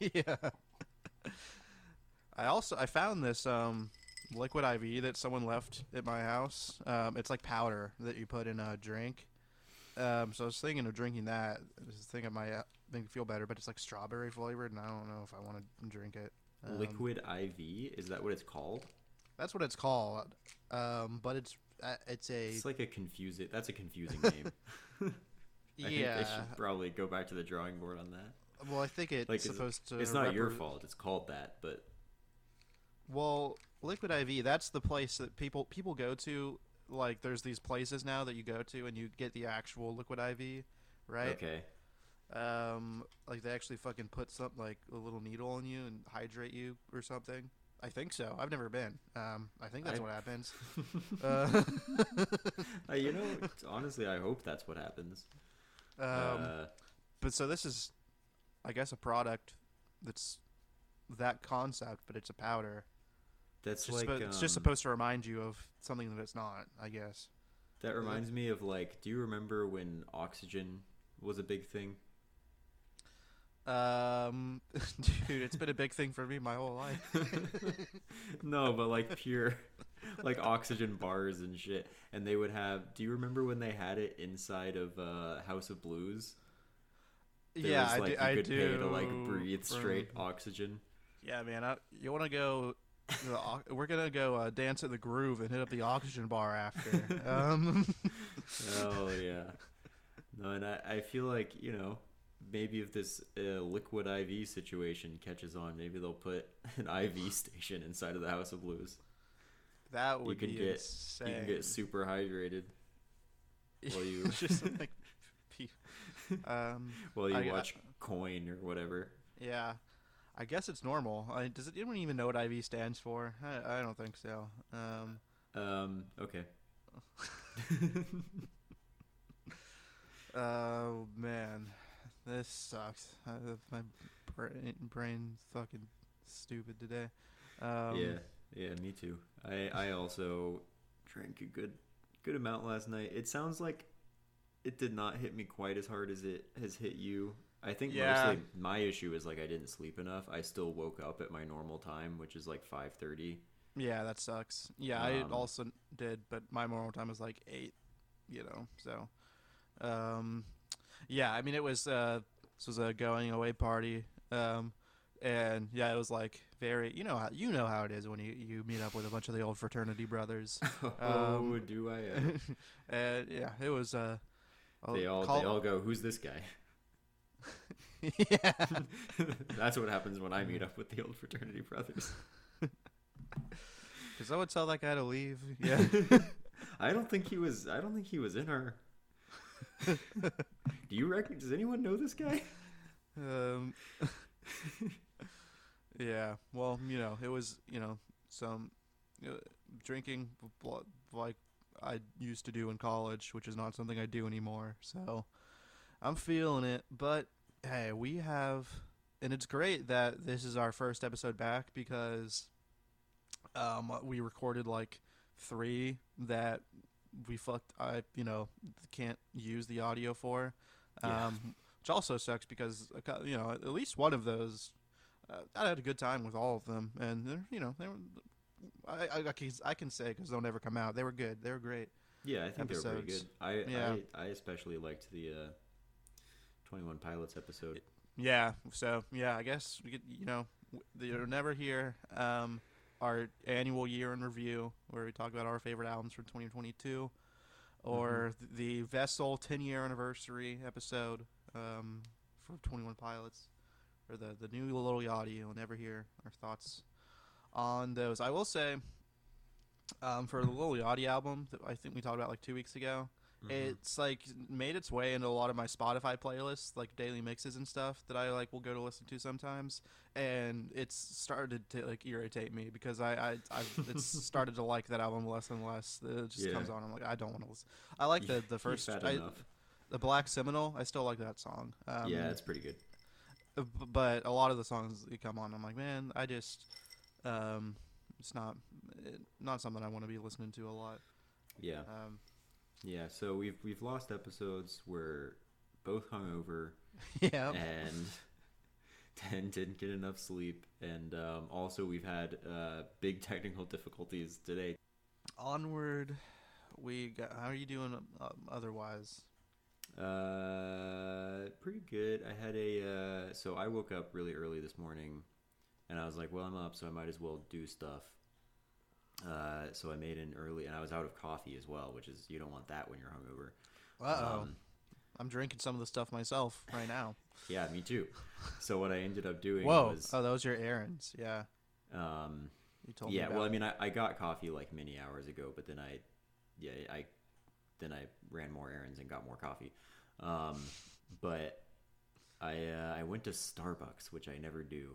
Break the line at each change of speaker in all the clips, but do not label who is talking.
yeah. I also I found this um liquid IV that someone left at my house. Um, it's like powder that you put in a drink. Um, so I was thinking of drinking that. I was thinking it might uh, make me feel better, but it's like strawberry flavored, and I don't know if I want to drink it. Um,
Liquid IV is that what it's called?
That's what it's called. Um, but it's uh, it's a
It's like a confusing. That's a confusing name. I think
yeah.
they should probably go back to the drawing board on that.
Well, I think it's
Like, it's-
supposed to.
It's not your fault. It's called that, but
Well, Liquid IV, that's the place that people people go to. Like, there's these places now that you go to and you get the actual Liquid IV, right?
okay.
Um, like they actually fucking put something like a little needle in you and hydrate you or something. I think so. I've never been. Um, I think that's
I-
what happens. uh,
Uh, you know, honestly, I hope that's what happens.
um,
uh,
but so this is, I guess, a product that's that concept, but it's a powder.
that's
It's just,
like
suppo- it's just
um,
supposed to remind you of something that it's not. I guess.
That reminds me of like, do you remember when oxygen was a big thing?
Um, dude, it's been a big thing for me my whole life.
no, but like pure, like oxygen bars and shit. And they would have. Do you remember when they had it inside of uh, House of Blues? There
yeah,
was,
I do.
you
I
could
do.
pay to like breathe straight oxygen.
Yeah, man. I, you want to go? the we're gonna go uh, dance at the groove and hit up the oxygen bar after. um,
oh yeah. No, and I, I feel like you know maybe if this uh, liquid IV situation catches on, maybe they'll put an IV station inside of the House of Blues.
that would You
can
be
get
insane.
you can get super hydrated while you
just like, um,
while you
I-
watch Coin or whatever.
yeah. I guess it's normal. I, does it, anyone even know what IV stands for? I, I don't think so. Um,
Um. Okay.
Oh man, this sucks. Uh, my brain, brain's fucking stupid today. Um,
yeah. Yeah. Me too. I I also drank a good good amount last night. It sounds like it did not hit me quite as hard as it has hit you. I think
Yeah.
mostly my issue is like I didn't sleep enough. I still woke up at my normal time, which is like five thirty.
Yeah, that sucks. Yeah, I
Um,
also did, but my normal time was like eight. You know, so um, yeah. I mean, it was uh, this was a going away party. Um, and yeah, it was like very. You know how you know how it is when you you meet up with a bunch of the old fraternity brothers.
oh,
Um,
do I? Uh,
and yeah, it was uh. I'll
they all
call-
they all go. Who's this guy?
yeah.
That's what happens when I meet up with the old fraternity brothers.
Because I would tell that guy to leave. Yeah.
I don't think he was. I don't think he was in our. Do you reckon? Does anyone know this guy?
um, yeah. Well, you know, it was you know some uh, drinking like I used to do in college, which is not something I do anymore. So I'm feeling it. But hey, we have, and it's great that this is our first episode back because um, we recorded like three that we fucked. I you know can't use the audio for.
Yeah.
Um, which also sucks because you know at least one of those uh, I had a good time with all of them, and they're, you know they were. I, I, I can, say because they'll never come out. They were good. They were great.
Yeah, I think they were pretty good. I,
Yeah.
I I especially liked the uh, Twenty One Pilots episode.
Yeah. So yeah, I guess we could, you know they're never here. Um, our annual year in review where we talk about our favorite albums from 2022, or the Vessel 10 year anniversary episode um, for 21 Pilots, or the the new Lil Yachty. You'll never hear our thoughts on those. I will say, um, for the Lil Yachty album that I think we talked about like two weeks ago,
Mhm.
it's like made its way into a lot of my Spotify playlists, like daily mixes and stuff that I like will go to listen to sometimes, and it's started to like irritate me because I I I've, it's started to like that album less and less. It just
Yeah.
comes on, I'm like I don't want to listen. I like the the first I, the Black Seminole. I still like that song. Um,
yeah, it's pretty good.
uh, but a lot of the songs that come on, I'm like, man, I just, um, it's not, it, not something I want to be listening to a lot.
Yeah,
Um,
yeah. So we've we've lost episodes. We're both hungover,
yeah,
and and didn't get enough sleep, and um, also we've had uh, big technical difficulties today.
Onward, we got. How are you doing um, otherwise?
Uh, pretty good. I had a uh, so I woke up really early this morning, and I was like, well, I'm up, so I might as well do stuff. Uh, so I made an early, and I was out of coffee as well, which is you don't want that when you're hungover.
Uh oh.
Um,
I'm drinking some of the stuff myself right now.
yeah, me too. So what I ended up doing
Whoa.
was,
Oh, those are errands. Yeah.
um,
You told me.
yeah. Well,
about
I mean, I, I got coffee like many hours ago, but then I, yeah, I, then I ran more errands and got more coffee. Um, but I uh, I went to Starbucks, which I never do,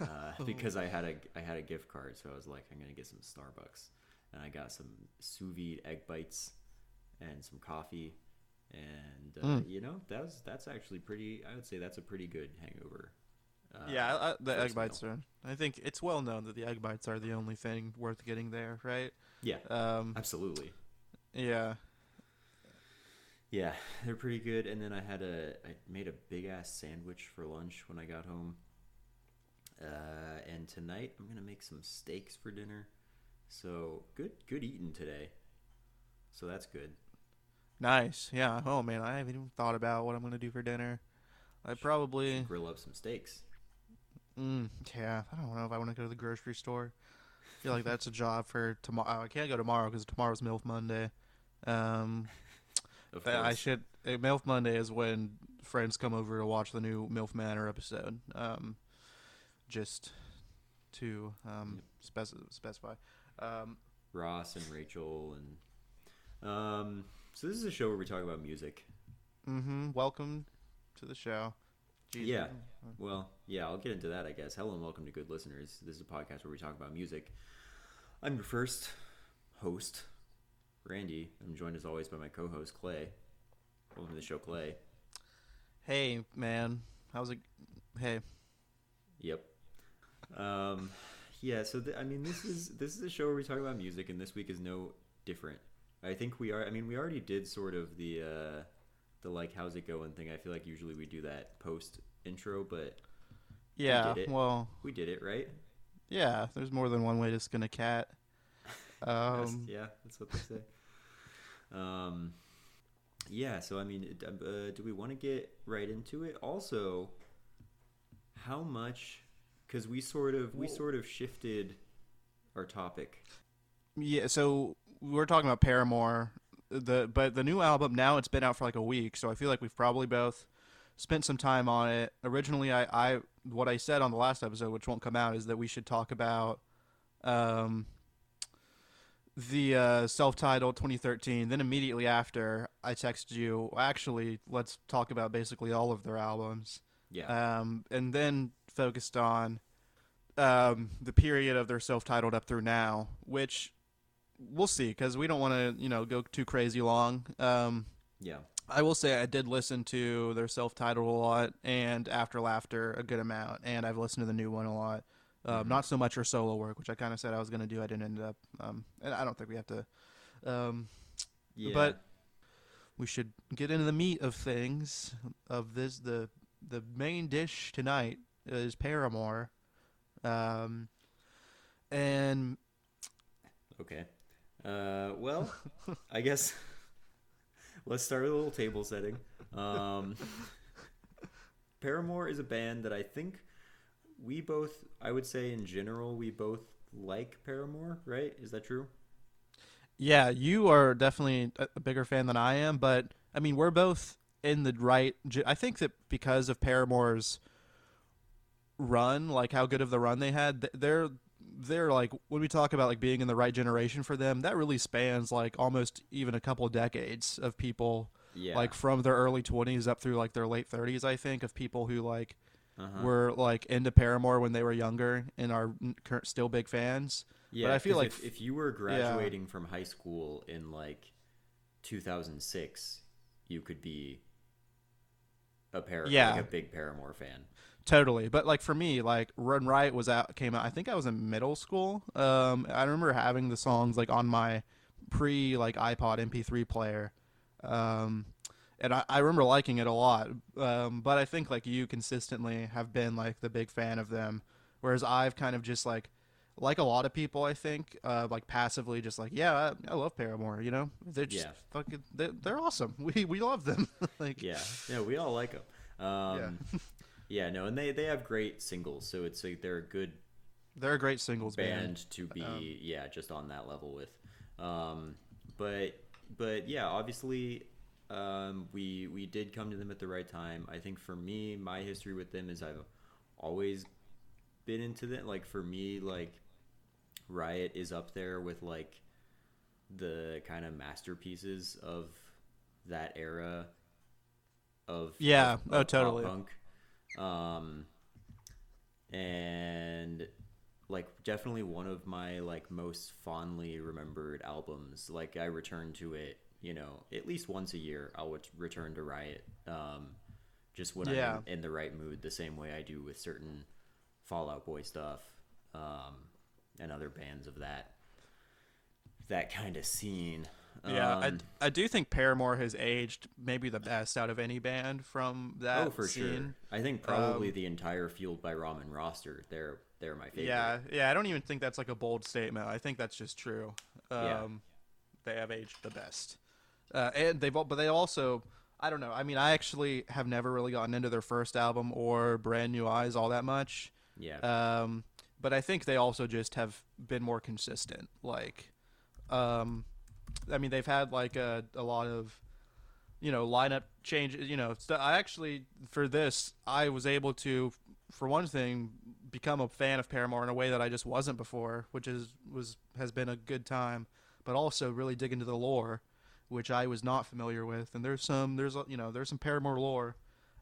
uh, because I had a I had a gift card, so I was like, I'm gonna get some Starbucks, and I got some sous vide egg bites and some coffee, and uh,
Mm.
you know that's that's actually pretty. I would say that's a pretty good hangover. Uh,
yeah, I, I, the egg
meal.
bites are. I think it's well known that the egg bites are the only thing worth getting there, right?
Yeah,
Um,
absolutely.
yeah.
Yeah, they're pretty good. And then I had a I made a big ass sandwich for lunch when I got home. Uh, and tonight I'm gonna make some steaks for dinner. So good, good eating today. So that's good.
Nice. Yeah. Oh man, I haven't even thought about what I'm gonna do for dinner. I probably.
Should grill up some steaks.
Mm, yeah. I don't know if I want to go to the grocery store. I feel like that's a job for tomorrow. I can't go tomorrow because tomorrow's MILF Monday. Um, I should. uh, MILF Monday is when friends come over to watch the new MILF Manor episode. Um, just to um spec- specify. Um,
Ross and Rachel and um. So this is a show where we talk about music.
mm-hmm. Welcome to the show. Jeez,
Yeah. Well, yeah, I'll get into that, I guess. Hello and welcome to good listeners. This is a podcast where we talk about music. I'm your first host, Randy. I'm joined as always by my co-host Clay. Welcome to the show, Clay.
Hey man, how's it? Hey.
Yep. Um, yeah. So th- I mean, this is this is a show where we talk about music, and this week is no different. I think we are. I mean, we already did sort of the uh, the like how's it going thing. I feel like usually we do that post intro, but
Yeah.
did it.
Well,
we did it right.
yeah. There's more than one way to skin a cat.
That's-
Um,
yeah, that's what they say. um, yeah. So I mean, uh, do we want to get right into it? Also, how much? Because we sort of we sort of shifted our topic.
Yeah, so we're talking about Paramore, the but the new album now it's been out for like a week, so I feel like we've probably both spent some time on it. Originally, I, I what I said on the last episode, which won't come out, is that we should talk about um, the uh, self-titled 2013. Then immediately after, I texted you. Actually, let's talk about basically all of their albums
Yeah.
um, and then focused on um, the period of their self-titled up through now, which we'll see because we don't want to, you know, go too crazy long. Um,
yeah.
I will say I did listen to their self-titled a lot and After Laughter a good amount, and I've listened to the new one a lot. Um,
Mhm.
Not so much her solo work, which I kind of said I was going to do. I didn't end up, um, and I don't think we have to. Um,
Yeah.
but we should get into the meat of things of this the the main dish tonight is paramore um and
okay. Uh, well, I guess let's start with a little table setting. Um, Paramore is a band that I think we both, I would say in general, we both like Paramore, right? Is that true?
yeah you are definitely a a bigger fan than i am but i mean we're both in the right i think that because of paramore's run like how good of the run they had they're they're like when we talk about like being in the right generation for them that really spans like almost even a couple of decades of people
Yeah.
like from their early 20s up through like their late 30s i think of people who like
uh-huh.
were like into paramore when they were younger and are still big fans
yeah,
I feel like
if, if you were graduating from high school in like 2006, you could be a Par-
Yeah.
like a big Paramore fan.
Totally but like for me like run right was out came out i think i was in middle school um i remember having the songs like on my pre like ipod mp3 player um and I, I remember liking it a lot. Um, but I think like you consistently have been like the big fan of them, whereas I've kind of just like like a lot of people, I think, uh, like passively, just like, yeah, I, I love Paramore. You know, they're just
Yeah.
fucking, they're, they're awesome. We we love them. like,
Yeah, yeah, we all like them. Um, yeah. no, and they they have great singles, so it's like they're a good
they're a great singles
band
band.
to be
Um,
yeah just on that level with um but but yeah obviously um we we did come to them at the right time i think for me my history with them is i've always been into them like for me like riot is up there with like the kind of masterpieces of that era of
Yeah,
of-
oh,
of
totally.
punk um and like definitely one of my like most fondly remembered albums like i return to it you know at least once a year i'll ret- return to riot um just when
Yeah.
i'm in the right mood the same way i do with certain fallout boy stuff um and other bands of that that kind of scene
Yeah,
um,
I, I do think Paramore has aged maybe the best out of any band from that
oh for sure i think probably
Um,
the entire fueled by ramen roster they're they're my favorite
Yeah, yeah. I don't even think that's like a bold statement. I think that's just true. Um,
Yeah.
They have aged the best, uh, and they've but they also. I don't know. I mean, I actually have never really gotten into their first album or Brand New Eyes all that much.
yeah
Um, but I think they also just have been more consistent. Like, um, I mean, they've had like a, a lot of, you know, lineup changes. You know, I actually for this I was able to, for one thing, become a fan of Paramore in a way that I just wasn't before, which is was has been a good time. But also really dig into the lore, which I was not familiar with. And there's some there's you know there's some Paramore lore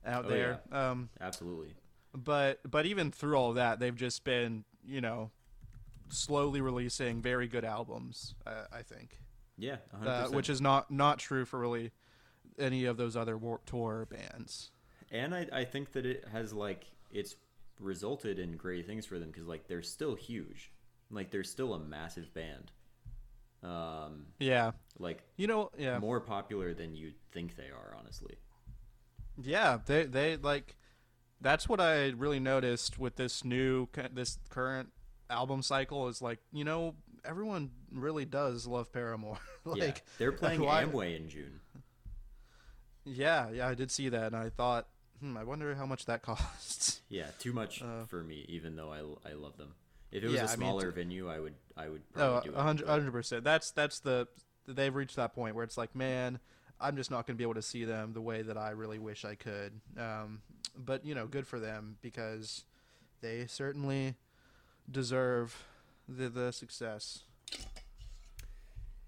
out
Oh,
there. Um,
absolutely
but but even through all that, they've just been you know slowly releasing very good albums. Uh, I think,
yeah 100%.
uh, which is not not true for really any of those other Tour bands.
and I, I think that it has like it's resulted in great things for them because like they're still huge like they're still a massive band um
Yeah,
like
you know, yeah,
more popular than you'd think they are honestly
yeah. They they like that's what I really noticed with this new this current album cycle is like you know everyone really does love Paramore. like
yeah they're playing
why-
amway in june
yeah, yeah, I did see that, and I thought, hmm, I wonder how much that costs.
yeah too much
Uh,
for me even though i, I love them if it was
Yeah,
a
I mean,
smaller venue i would i would
Oh,
probably do
a
it
hundred percent. That's that's the they've reached that point where it's like, man, I'm just not going to be able to see them the way that I really wish I could. Um, but you know, good for them because they certainly deserve the the success.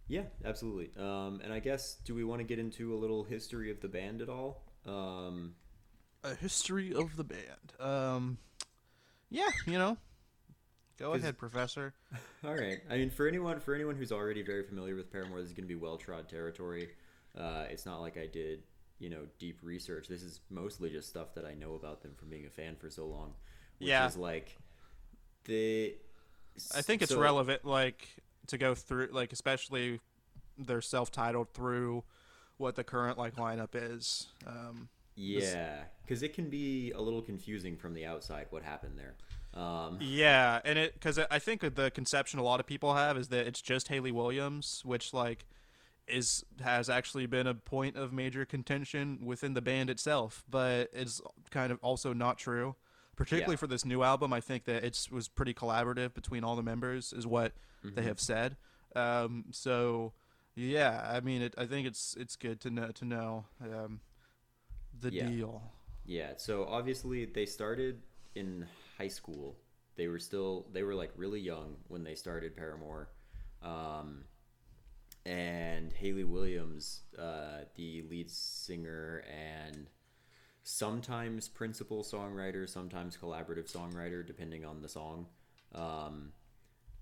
Yeah, absolutely. Um, and I guess, do we want to get into a little history of the band at all? Um,
A history of the band. Um, yeah, you know, Go ahead, Professor.
all right. I mean, for anyone for anyone who's already very familiar with Paramore, this is going to be well trod territory. Uh, it's not like I did, you know, deep research. This is mostly just stuff that I know about them from being a fan for so long. Which
Yeah.
is like the.
I think it's
so-
relevant, like to go through, like especially their self-titled through what the current like lineup is. Um,
Yeah, because it can be a little confusing from the outside what happened there. Um,
Yeah, and it because I think the conception a lot of people have is that it's just Hayley Williams, which like is has actually been a point of major contention within the band itself, but it's kind of also not true. Particularly
Yeah.
for this new album, I think that it's was pretty collaborative between all the members, is what
Mm-hmm.
they have said. Um, so yeah, I mean, it, I think it's it's good to know to know um, the
Yeah.
deal.
Yeah, so obviously they started in high school. They were still they were like really young when they started Paramore. Um, and Hayley Williams, uh, the lead singer and sometimes principal songwriter, sometimes collaborative songwriter, depending on the song. Um,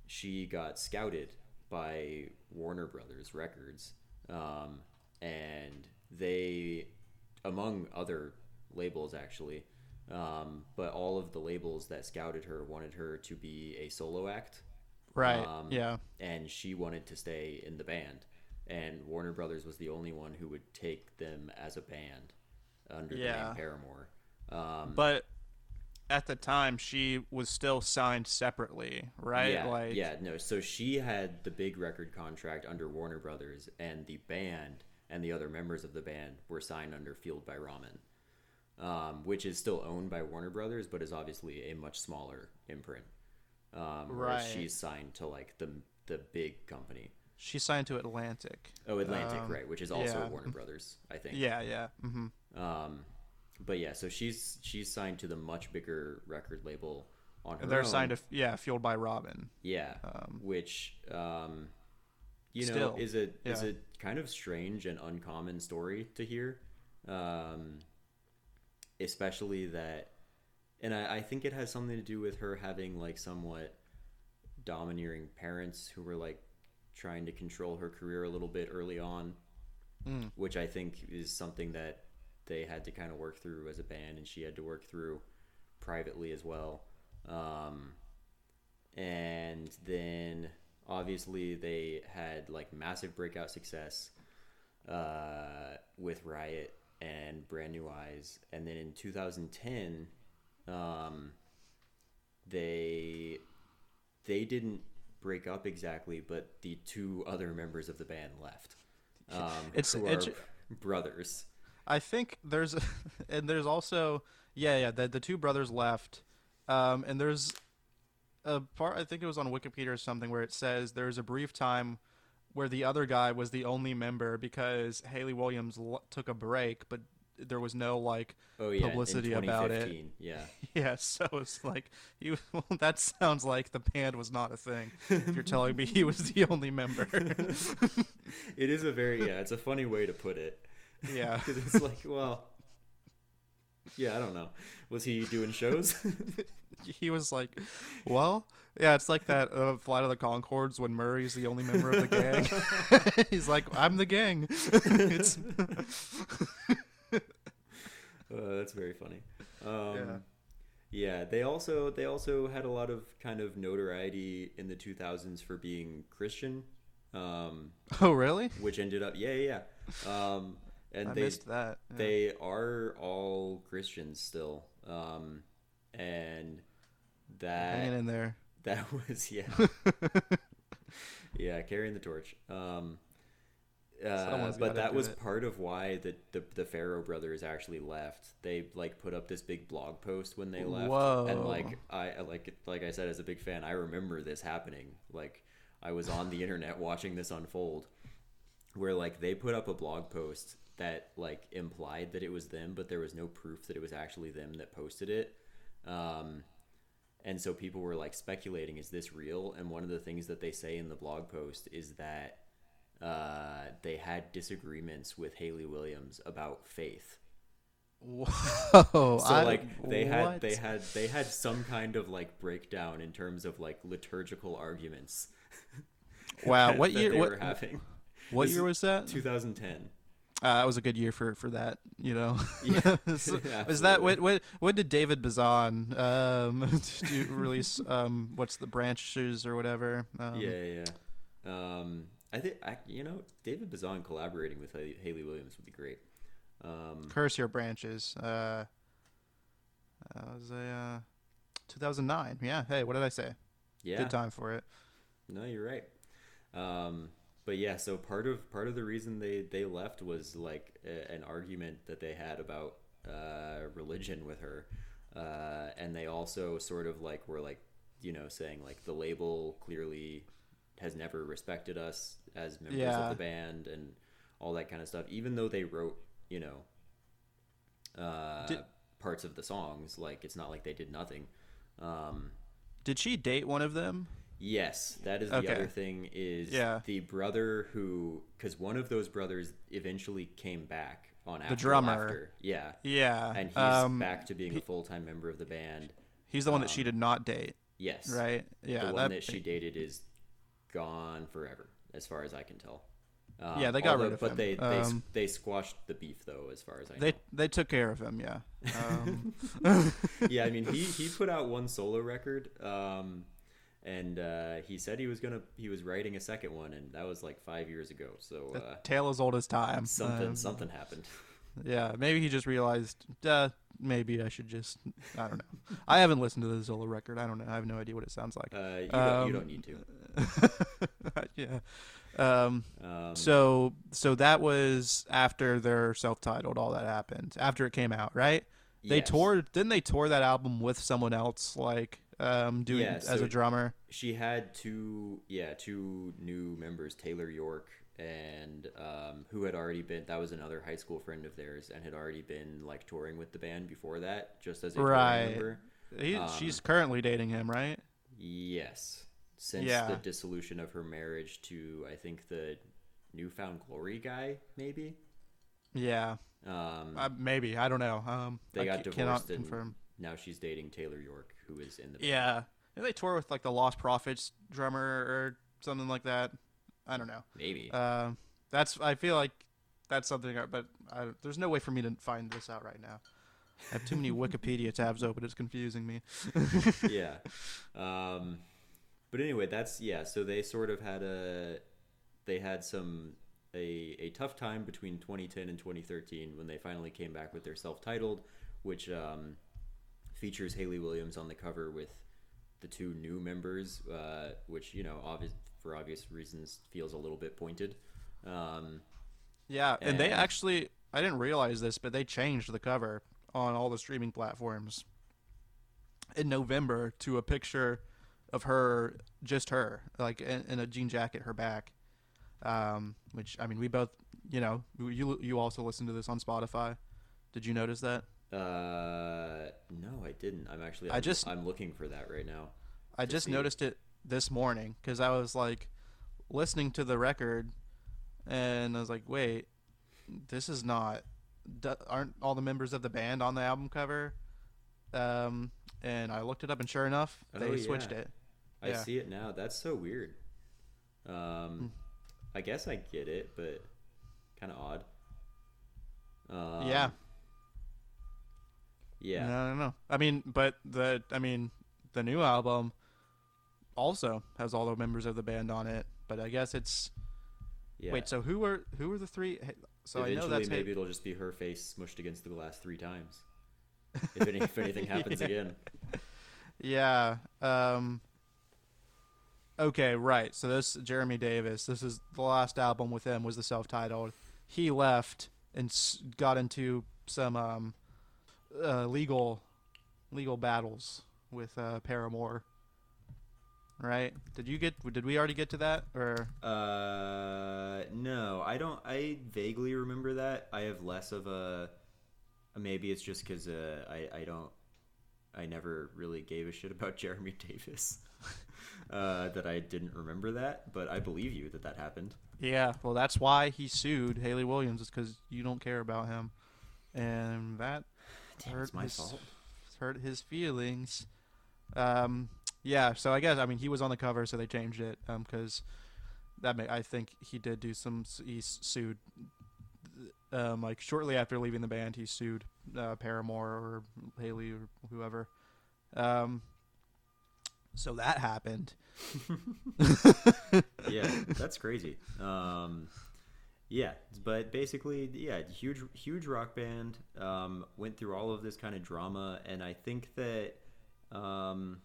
she got scouted by Warner Brothers Records, um, and they, among other labels, actually, um, but all of the labels that scouted her wanted her to be a solo act,
Right.
Um,
yeah.
and she wanted to stay in the band. and Warner Brothers was the only one who would take them as a band under the
Yeah.
name Paramore. Um,
But at the time, she was still signed separately, right?
Yeah,
like,
yeah, no. So she had the big record contract under Warner Brothers, and the band and the other members of the band were signed under Fueled by Ramen, um, which is still owned by Warner Brothers, but is obviously a much smaller imprint. Um,
Right.
she's signed to like the the big company.
She signed to Atlantic.
Oh, Atlantic,
Um,
right? Which is also
yeah.
Warner Brothers, I think.
Yeah, yeah. hmm
Um, but yeah, so she's she's signed to the much bigger record label on her
they're
own.
signed to yeah, fueled by Ramen.
Yeah,
Um,
which um, you know is a is a kind of strange and uncommon story to hear, um, especially that, and I, I think it has something to do with her having like somewhat domineering parents who were like trying to control her career a little bit early on,
Mm.
which I think is something that they had to kind of work through as a band, and she had to work through privately as well. Um, and then obviously they had like massive breakout success uh, with Riot and Brand New Eyes, and then in 2010, um, they they didn't break up exactly, but the two other members of the band left. Um,
It's-
who
it's-
brothers.
I think there's, and there's also yeah, yeah. The the two brothers left, um, and there's a part. I think it was on Wikipedia or something where it says there's a brief time where the other guy was the only member because Hayley Williams l- took a break, but there was no like
Oh yeah,
publicity about it.
Yeah.
Yeah, so it's like you. Well, that sounds like the band was not a thing. If you're telling me he was the only member,
It is a very yeah, it's a funny way to put it.
Yeah,
Because it's like, well, yeah, I don't know. Was he doing shows?
he was like, well, yeah, it's like that uh, Flight of the Conchords when Murray's the only member of the gang. He's like, I'm the gang. it's,
uh, that's very funny. Um,
Yeah.
yeah. they also they also had a lot of kind of notoriety in the 2000s for being Christian, um,
oh, really?
which ended up yeah yeah. yeah. Um, and
I
they
missed that. Yeah.
they are all Christians still, um, and that
hanging in there.
That was yeah, yeah, carrying the torch. Um, uh, but that was
it.
part of why the, the the Farro brothers actually left. They like put up this big blog post when they left, and like I like like I said as a big fan, I remember this happening. Like I was on the internet watching this unfold, where like they put up a blog post that like implied that it was them, but there was no proof that it was actually them that posted it. Um, and so people were like speculating, is this real? And one of the things that they say in the blog post is that uh, they had disagreements with Hayley Williams about faith.
Whoa!
So
I-
like they had
what?
they had they had some kind of like breakdown in terms of like liturgical arguments.
Wow,
that-
what year-
They
what-
were having
What year was that?
2010.
Uh, that was a good year for for that. You know.
Yeah,
So- is that when when did David Bazan um release um what's the branches or whatever? Um,
yeah, yeah. yeah. Um, I think I, you know David Bazan collaborating with Hayley, Hayley Williams would be great. Um,
Curse Your Branches. Uh, that was a uh, 2009. Yeah. Hey, what did I say?
yeah,
Good time for it.
No, you're right. Um, but yeah, so part of part of the reason they they left was like a, an argument that they had about uh, religion with her, uh, and they also sort of like were like you know saying like the label clearly has never respected us as members
Yeah.
of the band and all that kind of stuff. Even though they wrote you know uh,
Did-
parts of the songs, like it's not like they did nothing. Um,
Did she date one of them?
Yes, that is the
Okay.
other thing. Is
Yeah.
the brother who because one of those brothers eventually came back on After the
drummer.
Laughter. Yeah,
Yeah.
and he's
um,
back to being a full time member of the band.
He's the one that she
um,
did not date,
Yes,
right? Yeah.
the one that, she dated is gone forever, as far as I can tell. Um,
Yeah, they got rid
although-
of
but
him.
they they,
Um,
they squashed the beef though, as far as I
They
know.
they took care of him. Yeah. Um,
yeah, I mean he he put out one solo record, um, and uh, he said he was gonna he was writing a second one, and that was like five years ago. So uh,
Tale as old as time.
something
Um,
something happened.
Yeah, maybe he just realized. Uh, maybe I should just. I don't know. I haven't listened to the Zola record. I don't know. I have no idea what it sounds like.
Uh, you, don't, you don't need to.
yeah. Um,
Um,
so so that was after their self-titled. All that happened after it came out, right? They
yes.
toured. Didn't they tour that album with someone else, like um, doing
Yeah,
as a drummer?
She had two, yeah, two new members, Taylor York and um, who had already been. That was another high school friend of theirs, and had already been like touring with the band before that, just as a
Right.
member.
He,
Um,
she's currently dating him, right?
Yes, since
Yeah.
the dissolution of her marriage to, I think the newfound glory guy, maybe.
Yeah,
Um,
uh, maybe. I don't know. Um,
they
I
got divorced
cannot confirm.
Now she's dating Taylor York, who is in the band.
Yeah, and they tour with like the Lost Prophets drummer or something like that. I don't know.
maybe.
Um, that's I feel like that's something, but I, there's no way for me to find this out right now. I have too many Wikipedia tabs open. It's confusing me.
yeah. Um, but anyway, that's yeah. So they sort of had a, they had some a a tough time between 2010 and 2013 when they finally came back with their self-titled, which um, features Hayley Williams on the cover with the two new members, uh, which you know, obvious for obvious reasons, feels a little bit pointed. Um,
Yeah, and they actually I didn't realize this, but they changed the cover on all the streaming platforms in November to a picture of her, just her, like in, in a jean jacket, her back. Um, which I mean, we both, you know, you you also listen to this on Spotify. Did you notice that?
Uh, no, I didn't. I'm actually.
I
I'm,
just-
I'm looking for that right now.
I just
see.
noticed it this morning because I was like listening to the record, and I was like, wait, this is not. Aren't all the members of the band on the album cover? Um, and I looked it up, and sure enough, they
Oh,
switched it.
I
Yeah.
see it now. That's so weird.
Hmm.
Um, I guess I get it, but kind of odd. Um,
yeah.
Yeah.
I don't know. I mean, but the I mean, the new album also has all the members of the band on it. But I guess it's
yeah.
wait. So who were who were the three? So I know
Eventually,
that's Ha-
maybe it'll just be her face smushed against the glass three times. If, any, if anything happens
Yeah.
again.
Yeah. Um Okay, right. So this Jeremy Davis, this is the last album with him was the self-titled. He left and got into some um uh, legal legal battles with uh Paramore. Right? Did you get did we already get to that or
Uh, no, I don't. I vaguely remember that. I have less of a. Maybe it's just because uh, I I don't. I never really gave a shit about Jeremy Davis. uh, that I didn't remember that, but I believe you that that happened.
Yeah, well that's why he sued Hayley Williams is cuz you don't care about him. And that
Damn,
hurt
it's my
his,
fault.
hurt his feelings. Um, yeah, so I guess I mean he was on the cover, so they changed it because that may, I think he did do some. He sued, um, like shortly after leaving the band, he sued uh, Paramore or Hayley or whoever. Um, so that happened.
yeah, that's crazy. Um, yeah, but basically, yeah, huge, huge rock band. Um, went through all of this kind of drama, and I think that um,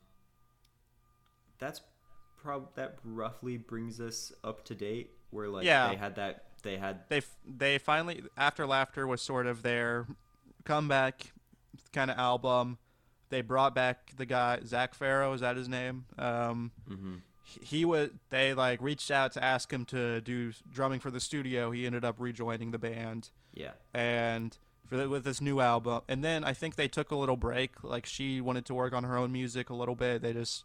that's prob that roughly brings us up to date. Where like
Yeah.
they had that, they had
they f- they finally after laughter was sort of their comeback kind of album. They brought back the guy Zac Farro. Is that his name? Um,
mhm.
He was they like reached out to ask him to do drumming for the studio. He ended up rejoining the band
yeah,
and for the, with this new album. And then I think they took a little break. Like she wanted to work on her own music a little bit. They just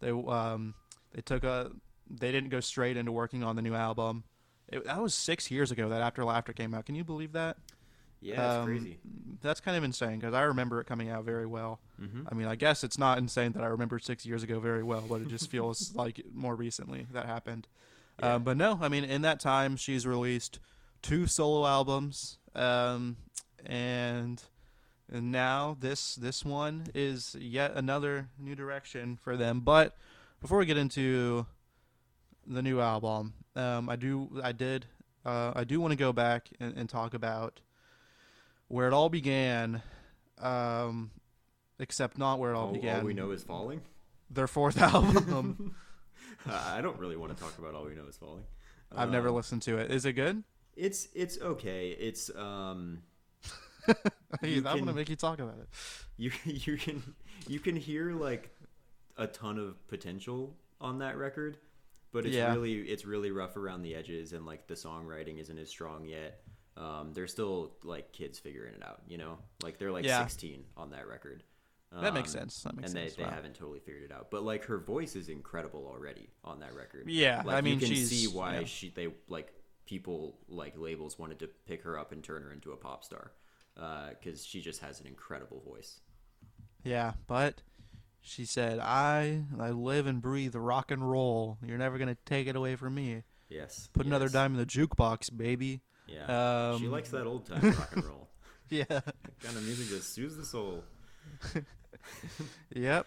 they um they took a they didn't go straight into working on the new album. It, that was six years ago that After Laughter came out. Can you believe that?
Yeah, it's
Um,
crazy.
That's kind of insane because I remember it coming out very well.
hmm
I mean, I guess it's not insane that I remember six years ago very well, but it just feels like more recently that happened.
Yeah.
Um, but no, I mean, in that time, she's released two solo albums, um, and and now this this one is yet another new direction for them. But before we get into the new album, um, I do I did uh, I do want to go back and, and talk about where it all began, um, except not where it all,
all,
began.
all we know is falling.
Their fourth album.
I don't really want to talk about all we know is falling.
I've never
Um,
listened to it. Is it good?
It's it's okay. It's um you
I'm gonna make you talk about it.
you you can you can hear like a ton of potential on that record, but it's
Yeah.
really it's really rough around the edges and like the songwriting isn't as strong yet. Um, they're still like kids figuring it out, you know. Like they're like
Yeah.
16 on that record.
That makes
Um,
sense. That makes
and
sense.
they, they
Wow.
haven't totally figured it out. But like her voice is incredible already on that record.
Yeah,
like
I mean,
you can
she's-
see why
yeah.
she they like people like labels wanted to pick her up and turn her into a pop star because she just has an incredible voice.
Yeah, but she said, "I I live and breathe rock and roll. You're never gonna take it away from me.
Yes.
Put another dime in the jukebox, baby."
Yeah. she
Um,
likes that old time rock and roll.
Yeah.
kind of music that soothes the soul.
yep.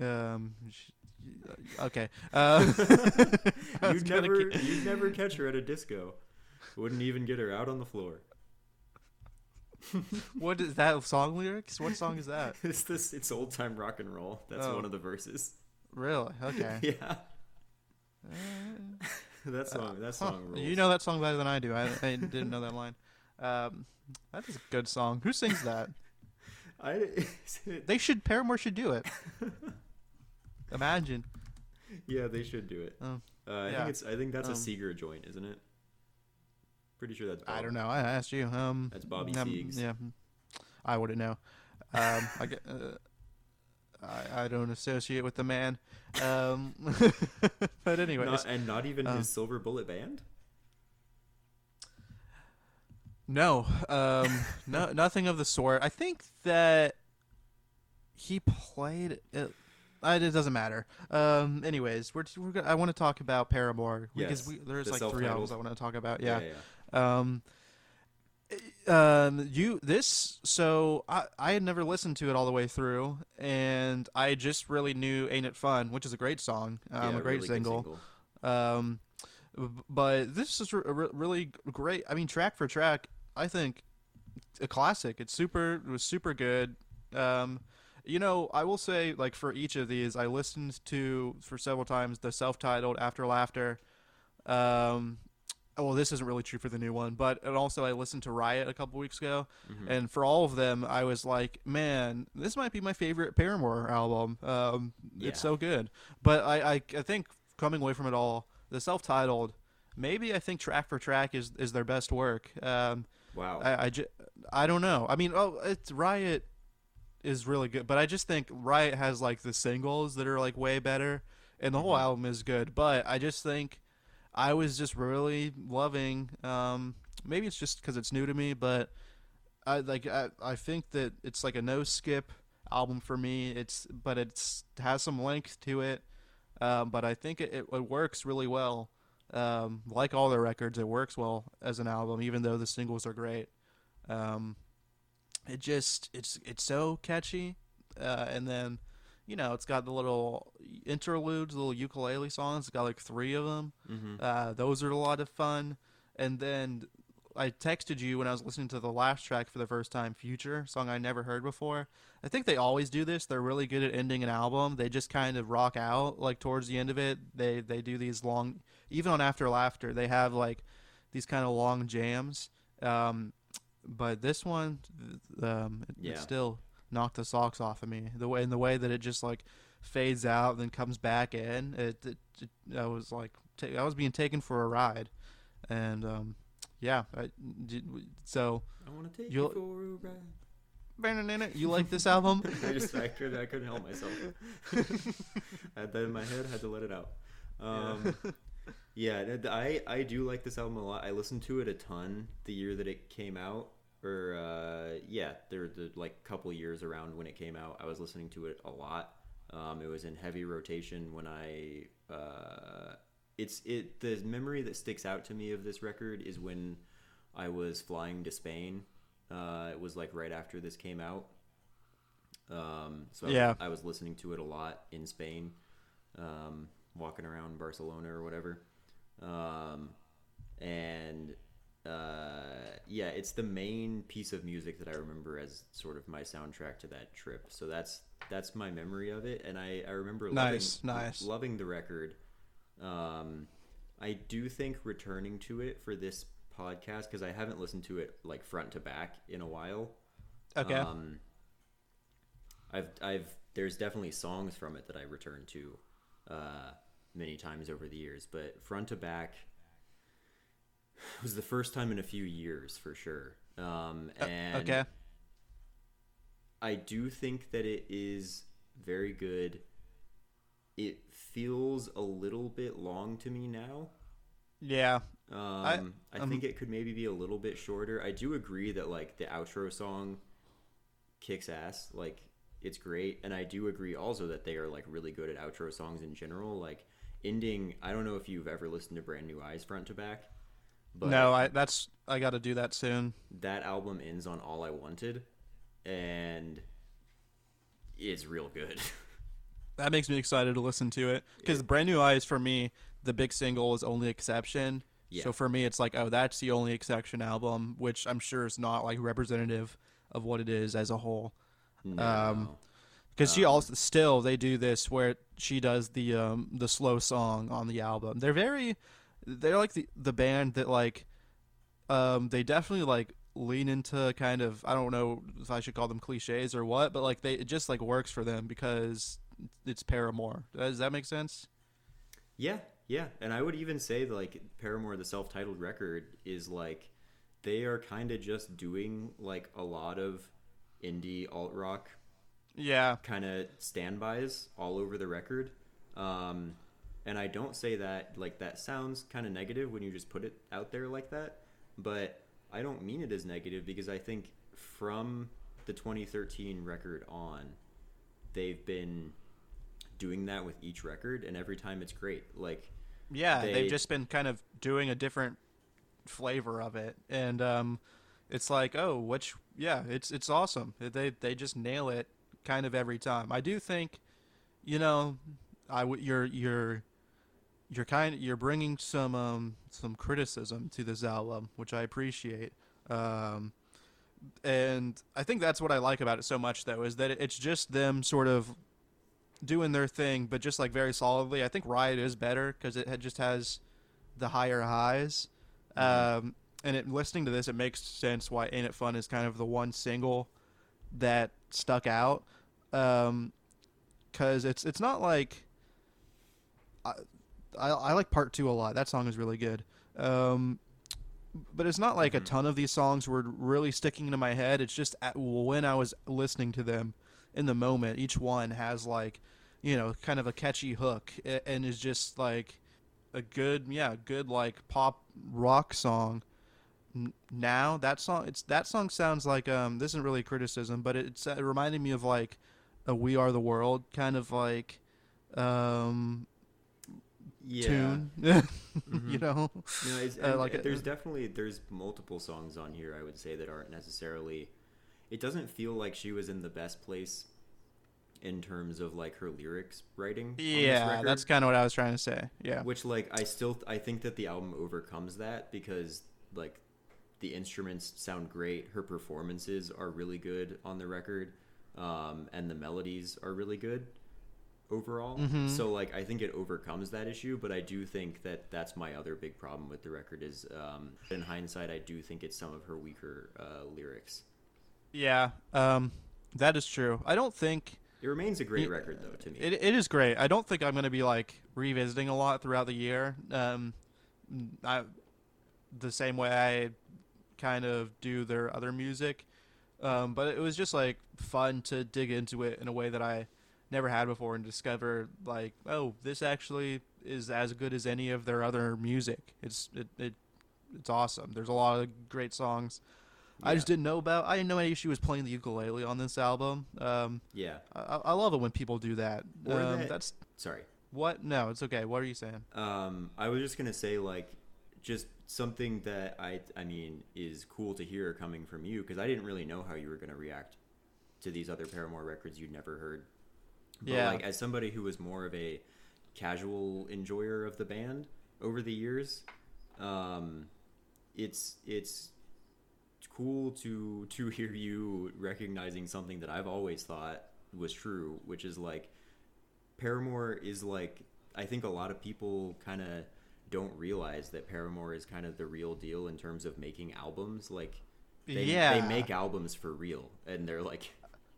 Um. sh- Okay. Uh,
You'd never, you'd never catch her at a disco. Wouldn't even get her out on the floor.
what is that song lyrics? What song is that?
It's this. It's old time rock and roll. That's
Oh.
one of the verses.
Really? Okay.
Yeah. that song. That
Huh,
song rules.
You know that song better than I do. I, I didn't know that line. Um, that is a good song. Who sings that?
I.
They should. Paramore should do it. Imagine.
yeah, they should do it.
Oh,
Uh, I
yeah.
think it's. I think that's
Um,
a Seger joint, isn't it? Pretty sure that's.
I don't know. I asked you. Um,
That's Bobby
um,
Siegs.
Yeah, I wouldn't know. Um, I get. Uh, I, I don't associate with the man. Um, but
anyway, and not even
um,
his Silver Bullet Band.
no, um, no, nothing of the sort. I think that he played. It, it doesn't matter. Um, anyways, we're, we're I want to talk about Paramore because
Yes,
we, there's
the
like three albums I want to talk about. Yeah.
yeah.
Um, um, you this so I I had never listened to it all the way through, and I just really knew "Ain't It Fun," which is a great song, um,
Yeah,
a great
really good
single. Um, but this is re- re- really great. I mean, track for track, I think a classic. It's super. It was super good. Um, you know, I will say, like for each of these, I listened to for several times the self-titled "After Laughter." Um, well, this isn't really true for the new one, but and also I listened to Riot a couple weeks ago,
Mhm.
and for all of them, I was like, man, this might be my favorite Paramore album. Um,
Yeah.
It's so good. But I, I, I think coming away from it all, the self-titled, maybe I think track for track is is their best work. Um,
Wow.
I, I, ju- I don't know. I mean, oh, it's Riot is really good, but I just think Riot has like the singles that are like way better, and the whole
Mhm.
album is good. But I just think I was just really loving. Um, maybe it's just because it's new to me, but I like I, I think that it's like a no skip album for me. It's but it's has some length to it, um, but I think it, it, works really well. Um, like all their records, it works well as an album, even though the singles are great. Um, it just it's it's so catchy, uh, and then you know it's got the little interludes, little ukulele songs. It's got like three of them.
hmm
Uh, those are a lot of fun. And then I texted you when I was listening to the last track for the first time, Future, song I never heard before. I think they always do this. They're really good at ending an album. They just kind of rock out like towards the end of it. They they do these long even on After Laughter, they have like these kind of long jams. Um, but this one um,
Yeah.
it still knocked the socks off of me. The way in the way that it just like fades out and then comes back in. It, it, it I was like ta- I was being taken for a ride, and um, yeah. I, did, so
I want to take
You'll-
you for a ride.
you like this album?
I just I couldn't I couldn't help myself. I had that in my head, had to let it out. Um, yeah, and I I do like this album a lot. I listened to it a ton the year that it came out, or uh, yeah, there the like couple years around when it came out. I was listening to it a lot. Um, it was in heavy rotation when I. Uh, it's it the memory that sticks out to me of this record is when I was flying to Spain. Uh, it was like right after this came out. Um, so I
Yeah.
I was listening to it a lot in Spain. um, walking around Barcelona or whatever. Um, and uh, yeah, it's the main piece of music that I remember as sort of my soundtrack to that trip. So that's that's my memory of it, and I I remember
Nice,
loving,
nice.
loving the record. Um, I do think returning to it for this podcast because I haven't listened to it like front to back in a while.
Okay.
Um, I've I've there's definitely songs from it that I return to uh, many times over the years, but front to back was the first time in a few years for sure. Um,
Uh,
and
okay.
I do think that it is very good. It feels a little bit long to me now.
Yeah.
Um, I,
um,
think it could maybe be a little bit shorter. I do agree that like the outro song kicks ass. Like it's great, and I do agree also that they are like really good at outro songs in general. Like ending. I don't know if you've ever listened to Brand New Eyes front to back, but
no, I that's I got to do that soon.
that album ends on All I Wanted, and it's real good.
That makes me excited to listen to it because Brand New Eyes for me, the big single is only exception.
Yeah.
So for me, it's like, oh, that's the only exception album, which I'm sure is not like representative of what it is as a whole.
no.
Um, Because she also still they do this where she does the um the slow song on the album. They're very, they're like the the band that like, um they definitely like lean into kind of I don't know if I should call them cliches or what, but like they it just like works for them because it's Paramore. Does that make sense?
Yeah, yeah, and I would even say that, like Paramore, the self-titled record, is like they are kind of just doing like a lot of indie alt rock
Yeah,
kind of standbys all over the record. Um, and I don't say that like that sounds kind of negative when you just put it out there like that, but I don't mean it as negative because I think from the 2013 record on, they've been doing that with each record, and every time it's great. Like,
yeah.
They-
They've just been kind of doing a different flavor of it, and um, it's like, oh, which, yeah, it's it's awesome. They they just nail it kind of every time. I do think, you know, I w- you're you're you're kind you're bringing some um some criticism to this album, which I appreciate. Um, and I think that's what I like about it so much, though, is that it's just them sort of doing their thing, but just like very solidly. I think Riot is better because it just has the higher highs. Um, and it, listening to this, it makes sense why "Ain't It Fun" is kind of the one single that stuck out. Because it's it's not like I I like part two a lot. That song is really good. Um, but it's not like a ton of these songs were really sticking to my head. It's just at, when I was listening to them in the moment, each one has like, you know, kind of a catchy hook and is just like a good, yeah, good like pop rock song. Now that song, it's that song sounds like um. This isn't really a criticism, but it's it reminded me of like a "We Are the World" kind of like um
yeah.
tune. you know,
You know, it's,
Uh, like it-
there's definitely there's multiple songs on here I would say that aren't necessarily. It doesn't feel like she was in the best place in terms of like her lyrics writing.
yeah, that's kind of what I was trying to say. Yeah,
which like I still I think that the album overcomes that because like the instruments sound great, her performances are really good on the record, um, and the melodies are really good overall.
Mm-hmm.
So like I think it overcomes that issue, but I do think that that's my other big problem with the record is um, in hindsight I do think it's some of her weaker uh, lyrics.
yeah, um, that is true. I don't think
It remains a great
Yeah,
record though to me.
It, it is great. I don't think I'm going to be like revisiting a lot throughout the year. Um, I, the same way I kind of do their other music. Um, but it was just like fun to dig into it in a way that I never had before and discover like, oh, this actually is as good as any of their other music. It's it, it it's awesome. There's a lot of great songs. I just didn't know about. I didn't know any she was playing the ukulele on this album. Um,
yeah.
I, I love it when people do that. Um,
that-
That's
Sorry.
what? No, it's okay. What are you saying?
Um, I was just gonna say like just something that I I mean is cool to hear coming from you because I didn't really know how you were gonna react to these other Paramore records you'd never heard. But
Yeah.
like as somebody who was more of a casual enjoyer of the band over the years, um, it's it's cool to to hear you recognizing something that I've always thought was true, which is like Paramore is like I think a lot of people kind of don't realize that Paramore is kind of the real deal in terms of making albums. Like they,
yeah,
they make albums for real, and they're like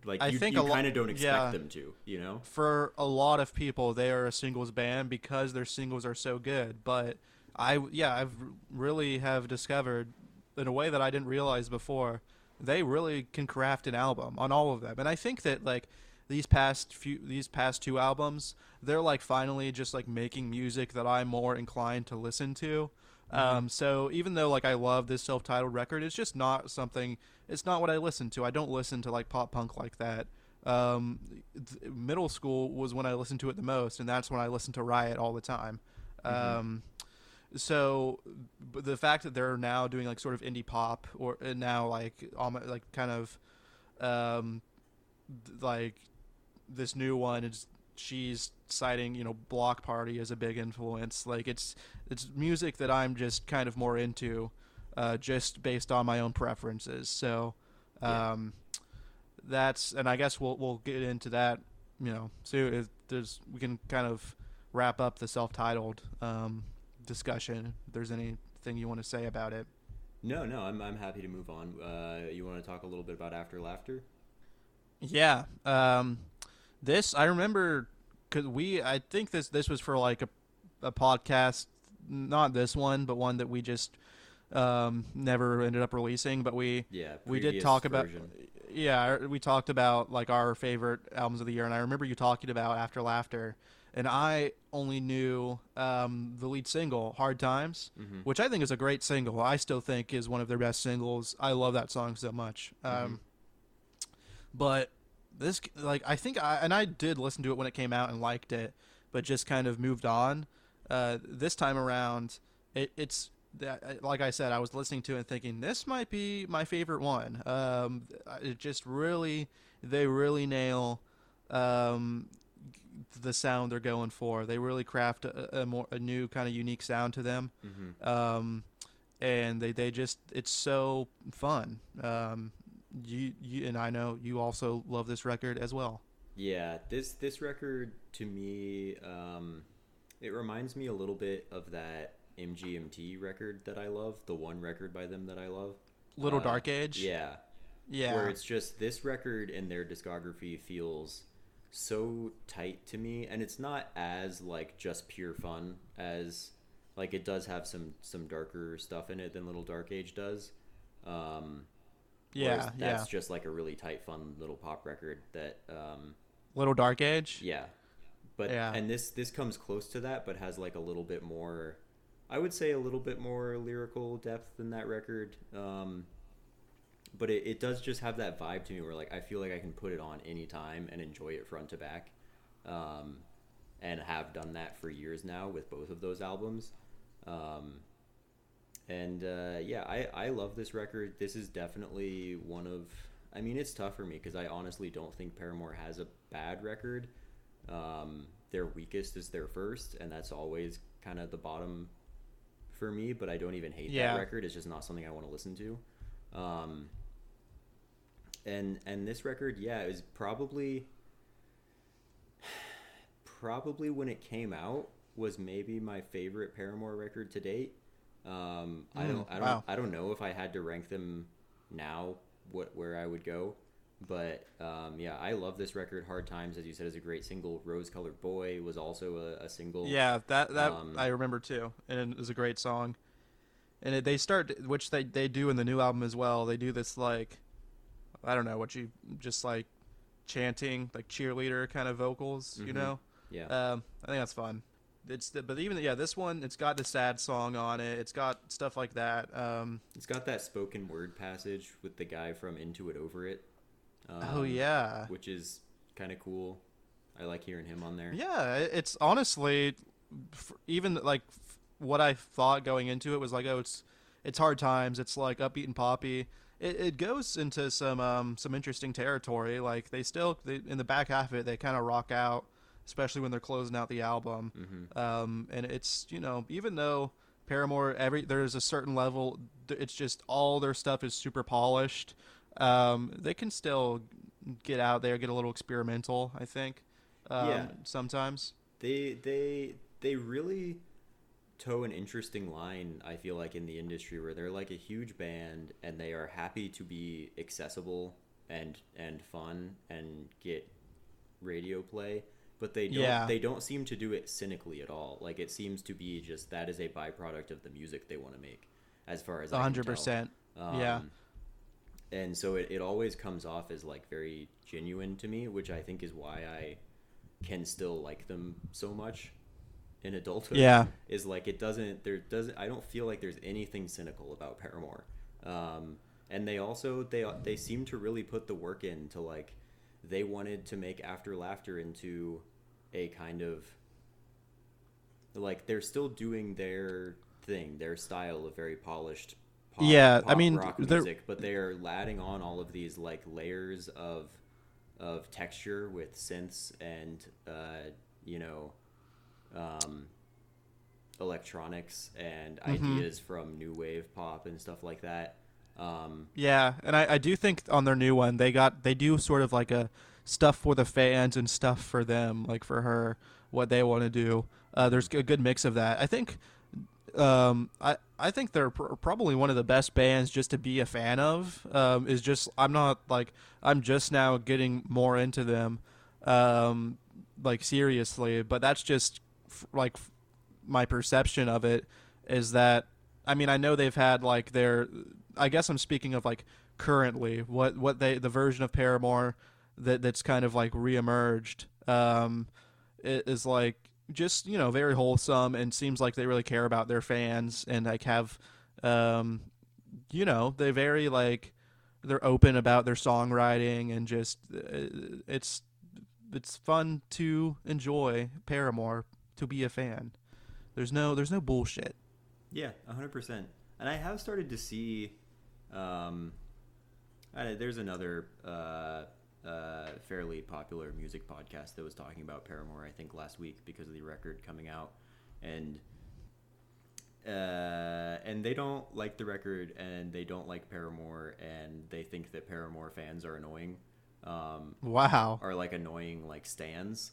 like
I
you,
think
you
lo-
kind of don't expect
yeah.
them to, you know?
for a lot of people, they are a singles band because their singles are so good. But I, yeah, I've really have discovered in a way that I didn't realize before, they really can craft an album on all of them. And I think that like these past few, these past two albums, they're like finally just like making music that I'm more inclined to listen to. Um, so even though like I love this self-titled record, it's just not something. It's not what I listen to. I don't listen to like pop punk like that. Um, th- middle school was when I listened to it the most, and that's when I listened to Riot all the time. Um, so the fact that they're now doing like sort of indie pop or and now like almost like kind of um, th- like this new one is she's citing you know Bloc Party as a big influence like it's it's music that i'm just kind of more into uh, just based on my own preferences so
Yeah.
um, that's and i guess we'll we'll get into that you know so if there's we can kind of wrap up the self-titled um, discussion if there's anything you want to say about it
No, no, I'm I'm happy to move on. Uh, you want to talk a little bit about After Laughter?
Yeah. Um, this I remember because we I think this this was for like a a podcast, not this one, but one that we just um, never ended up releasing. But we
Yeah,
we did talk about yeah we talked about like our favorite albums of the year, and I remember you talking about After Laughter. And I only knew um, the lead single, "Hard Times,"
Mm-hmm.
which I think is a great single. I still think is one of their best singles. I love that song so much. Um, but this, like, I think, I, and I did listen to it when it came out and liked it, but just kind of moved on. Uh, this time around, it, it's that, like I said, I was listening to it and thinking this might be my favorite one. Um, it just really, they really nail um, the sound they're going for. They really craft a, a more a new kind of unique sound to them.
Mm-hmm.
Um, and they, they just it's so fun. Um, you you and I know you also love this record as well.
Yeah, this this record to me, um, it reminds me a little bit of that MGMT record that I love, the one record by them that I love.
Little
Uh,
Dark Age.
Yeah,
Yeah.
where it's just this record and their discography feels so tight to me and it's not as like just pure fun as like it does have some some darker stuff in it than little dark age does um
yeah.
whereas
Yeah.
that's just like a really tight fun little pop record that um
Little Dark Age.
yeah but
Yeah.
and this this comes close to that but has like a little bit more i would say a little bit more lyrical depth than that record um but it, it does just have that vibe to me where like i feel like i can put it on anytime and enjoy it front to back um and have done that for years now with both of those albums um and uh, yeah, I, I love this record. This is definitely one of. I mean, it's tough for me because I honestly don't think Paramore has a bad record. Um, their weakest is their first, and that's always kind of the bottom for me. But I don't even hate
Yeah.
that record. It's just not something I want to listen to. Um, and and this record, yeah, is probably probably when it came out was maybe my favorite Paramore record to date. Um, I
Mm,
don't, I don't,
wow.
I don't know if I had to rank them now, what where I would go, but um, yeah, I love this record. Hard Times, as you said, is a great single. Rose Colored Boy was also a, a single.
Yeah, that that
Um,
I remember too, and it was a great song. And it, they start, which they they do in the new album as well. They do this like, I don't know what you just like, chanting like cheerleader kind of vocals, you
Mhm.
know.
yeah,
Um, I think that's fun. It's the, but even yeah, this one it's got the sad song on it. It's got stuff like that. Um,
it's got that spoken word passage with the guy from Into It Over It. Um,
oh yeah,
which is kind of cool. I like hearing him on there.
yeah. It's honestly, even like what I thought going into it was like, oh, it's it's hard times. It's like upbeat and poppy. It, it goes into some um, some interesting territory. Like they still they, in the back half of it, they kind of rock out especially when they're closing out the album.
hmm
Um, and it's you know even though Paramore every there's a certain level, it's just all their stuff is super polished. Um, they can still get out there, get a little experimental. I think. Um,
Yeah.
Sometimes.
they they they really toe an interesting line i feel like in the industry where they're like a huge band and they are happy to be accessible and and fun and get radio play but they don't
Yeah.
they don't seem to do it cynically at all like it seems to be just that is a byproduct of the music they want to make as far as
hundred percent.
Um,
Yeah.
And so it, it always comes off as like very genuine to me, which I think is why I can still like them so much in adulthood.
Yeah.
Is like it doesn't there doesn't I don't feel like there's anything cynical about Paramore. Um, and they also they they seem to really put the work in to like they wanted to make After Laughter into a kind of like they're still doing their thing, their style of very polished pop,
Yeah, I mean,
rock
they're-
music, but they are adding on all of these like layers of of texture with synths and uh, you know um, electronics and
Mm-hmm.
ideas from new wave pop and stuff like that. Um,
Yeah, and I, I do think on their new one they got they do sort of like a stuff for the fans and stuff for them, like for her, what they want to do. Uh, there's a good mix of that. I think, um, I I think they're pr- probably one of the best bands just to be a fan of. Um, is just I'm not like I'm just now getting more into them, um, like seriously. But that's just f- like f- my perception of it is that I mean I know they've had like their I guess I'm speaking of like currently what what they the version of Paramore that that's kind of like reemerged um is like just you know very wholesome and seems like they really care about their fans and like have um you know they very like they're open about their songwriting and just uh, it's it's fun to enjoy Paramore to be a fan. There's no there's no bullshit.
Yeah, hundred percent. And I have started to see. Um, I, there's another uh, uh, fairly popular music podcast that was talking about Paramore. I think last week because of the record coming out, and uh, and they don't like the record, and they don't like Paramore, and they think that Paramore fans are annoying, um,
Wow.
are like annoying like stands.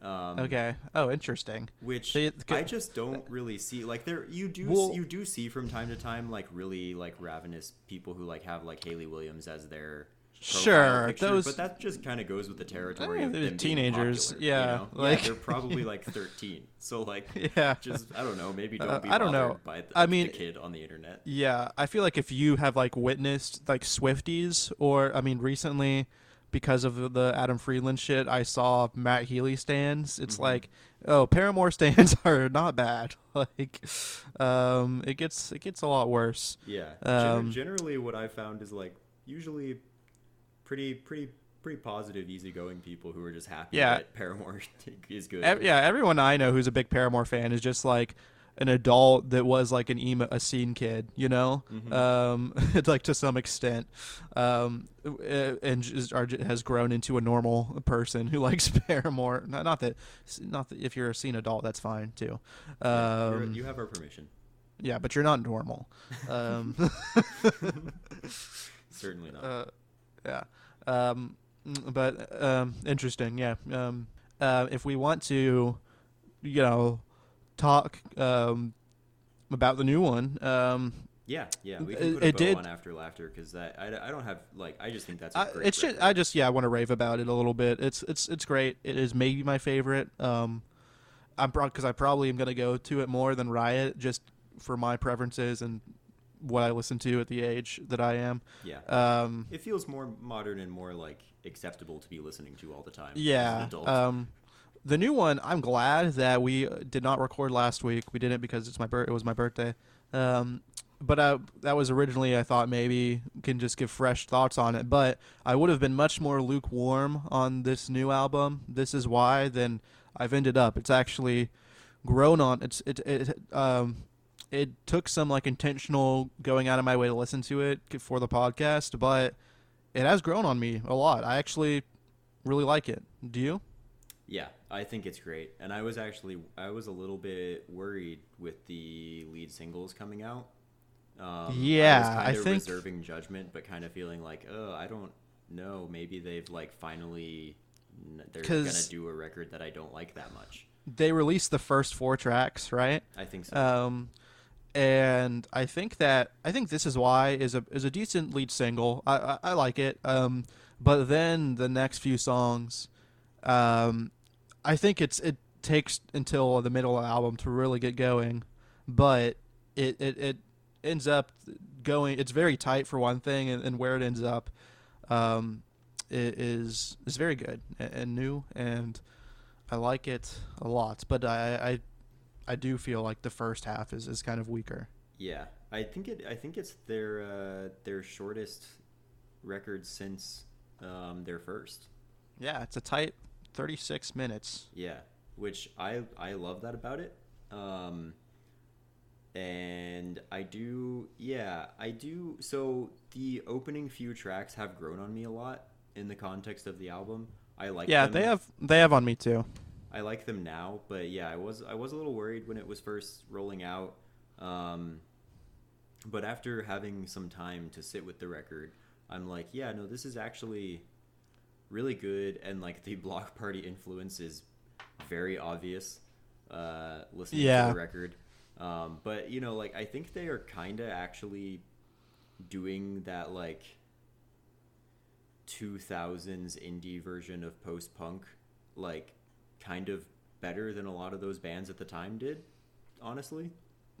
Um,
Okay. Oh, interesting.
which
They-
I just don't really see. Like there, you do
Well-
you do see from time to time like really like ravenous people who like have like Hayley Williams as their
Sure, those-
but that just kind of goes with the territory
Eh,
of them
teenagers,
popular,
yeah,
you know?
like-
yeah, they're probably like thirteen. So like,
Yeah.
just I don't know. Maybe don't
Uh,
be
I don't know.
by the,
I mean-
the kid on the internet.
Yeah, I feel like if you have like witnessed like Swifties or I mean recently because of the Adam Friedland shit, I saw Matt Healy stands. It's
Mm-hmm.
like, oh, Paramore stands are not bad. Like um it gets it gets a lot worse.
Yeah.
Um,
generally, what I found is like usually pretty pretty pretty positive, easygoing people who are just happy
Yeah.
that Paramore is good.
Ev- yeah, everyone I know who's a big Paramore fan is just like an adult that was like an emo a scene kid, you know,
Mm-hmm.
um, like to some extent, um, uh, and just, are, has grown into a normal person who likes Paramore. Not, not that, not that if you're a scene adult, that's fine too. Um,
you have our permission.
yeah, but you're not normal. Um,
Certainly not.
uh, yeah. Um, mm, but um, interesting. Yeah. Um, uh, if we want to, you know, talk um, about the new one, um,
yeah, yeah, we
it-
can put a
it did-
on after laughter because that I, I don't have like I just think that's
I,
great.
it's just. I just yeah, I want to rave about it a little bit. It's it's it's great. It is maybe my favorite. Um, I'm because I probably am gonna go to it more than Riot just for my preferences and what I listen to at the age that I am.
yeah.
Um,
it feels more modern and more like acceptable to be listening to all the time. as an
Yeah. Um, the new one, I'm glad that we uh, did not record last week. We didn't because it's my bir- it was my birthday. Um, but uh, that was originally I thought maybe can just give fresh thoughts on it. But I would have been much more lukewarm on this new album. This is why than I've ended up. It's actually grown on. It's it it um. It took some like intentional going out of my way to listen to it for the podcast, but it has grown on me a lot. I actually really like it. Do you?
Yeah, I think it's great. And I was actually I was a little bit worried with the lead singles coming out. Um,
Yeah,
I was
I think-
reserving judgment, but kind of feeling like, oh, I don't know. Maybe they've like finally they're gonna do a record that I don't like that much.
They released the first four tracks, right?
I think so.
Um, and I think that I think this is why is a is a decent lead single. I I, I like it. Um, but then the next few songs, um, I think it's it takes until the middle of the album to really get going, but it it, it ends up going. It's very tight for one thing, and, and where it ends up, um, i- is is very good and, and new, and I like it a lot. But I I I do feel like the first half is, is kind of weaker.
yeah, I think it. I think it's their uh, their shortest record since um, their first.
Yeah, it's a tight 36 minutes.
Yeah, which I I love that about it. Um, and I do, yeah, I do. So the opening few tracks have grown on me a lot in the context of the album. I like.
Yeah,
them.
they have they have on me too.
I like them now, but yeah, I was I was a little worried when it was first rolling out. Um, but after having some time to sit with the record, I'm like, yeah, no, this is actually really good, and like the Bloc Party influence is very obvious. Uh, listening
Yeah.
to the record, um, but you know, like I think they are kind of actually doing that like 2000s indie version of post punk, like kind of better than a lot of those bands at the time did. Honestly,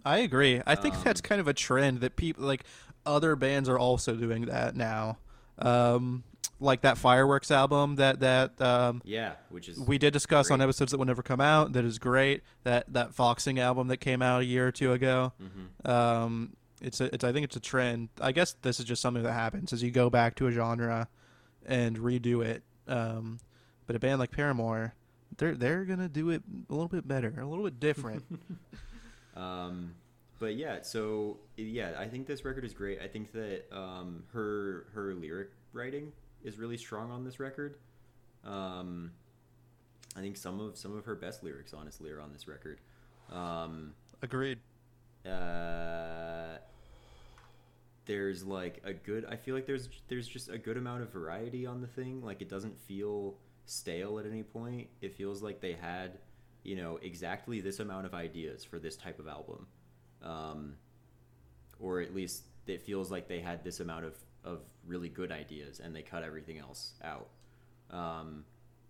I agree. I think
Um,
that's kind of a trend that people like other bands are also doing that now. Um, like that fireworks album that that um,
yeah, which is
we did discuss on episodes that will never come out. That is great. That that Foxing album that came out a year or two ago.
Mhm.
Um, it's a, it's I think it's a trend. I guess this is just something that happens as you go back to a genre and redo it. Um, but a band like Paramore, they're they're gonna do it a little bit better, a little bit different.
Um, but yeah, so yeah, I think this record is great. I think that um, her her lyric writing is really strong on this record. Um, I think some of some of her best lyrics, honestly, are on this record. Um,
Agreed.
uh, there's like a good i feel like there's there's just a good amount of variety on the thing like it doesn't feel stale at any point it feels like they had you know exactly this amount of ideas for this type of album. Um, or at least it feels like they had this amount of of really good ideas and they cut everything else out um,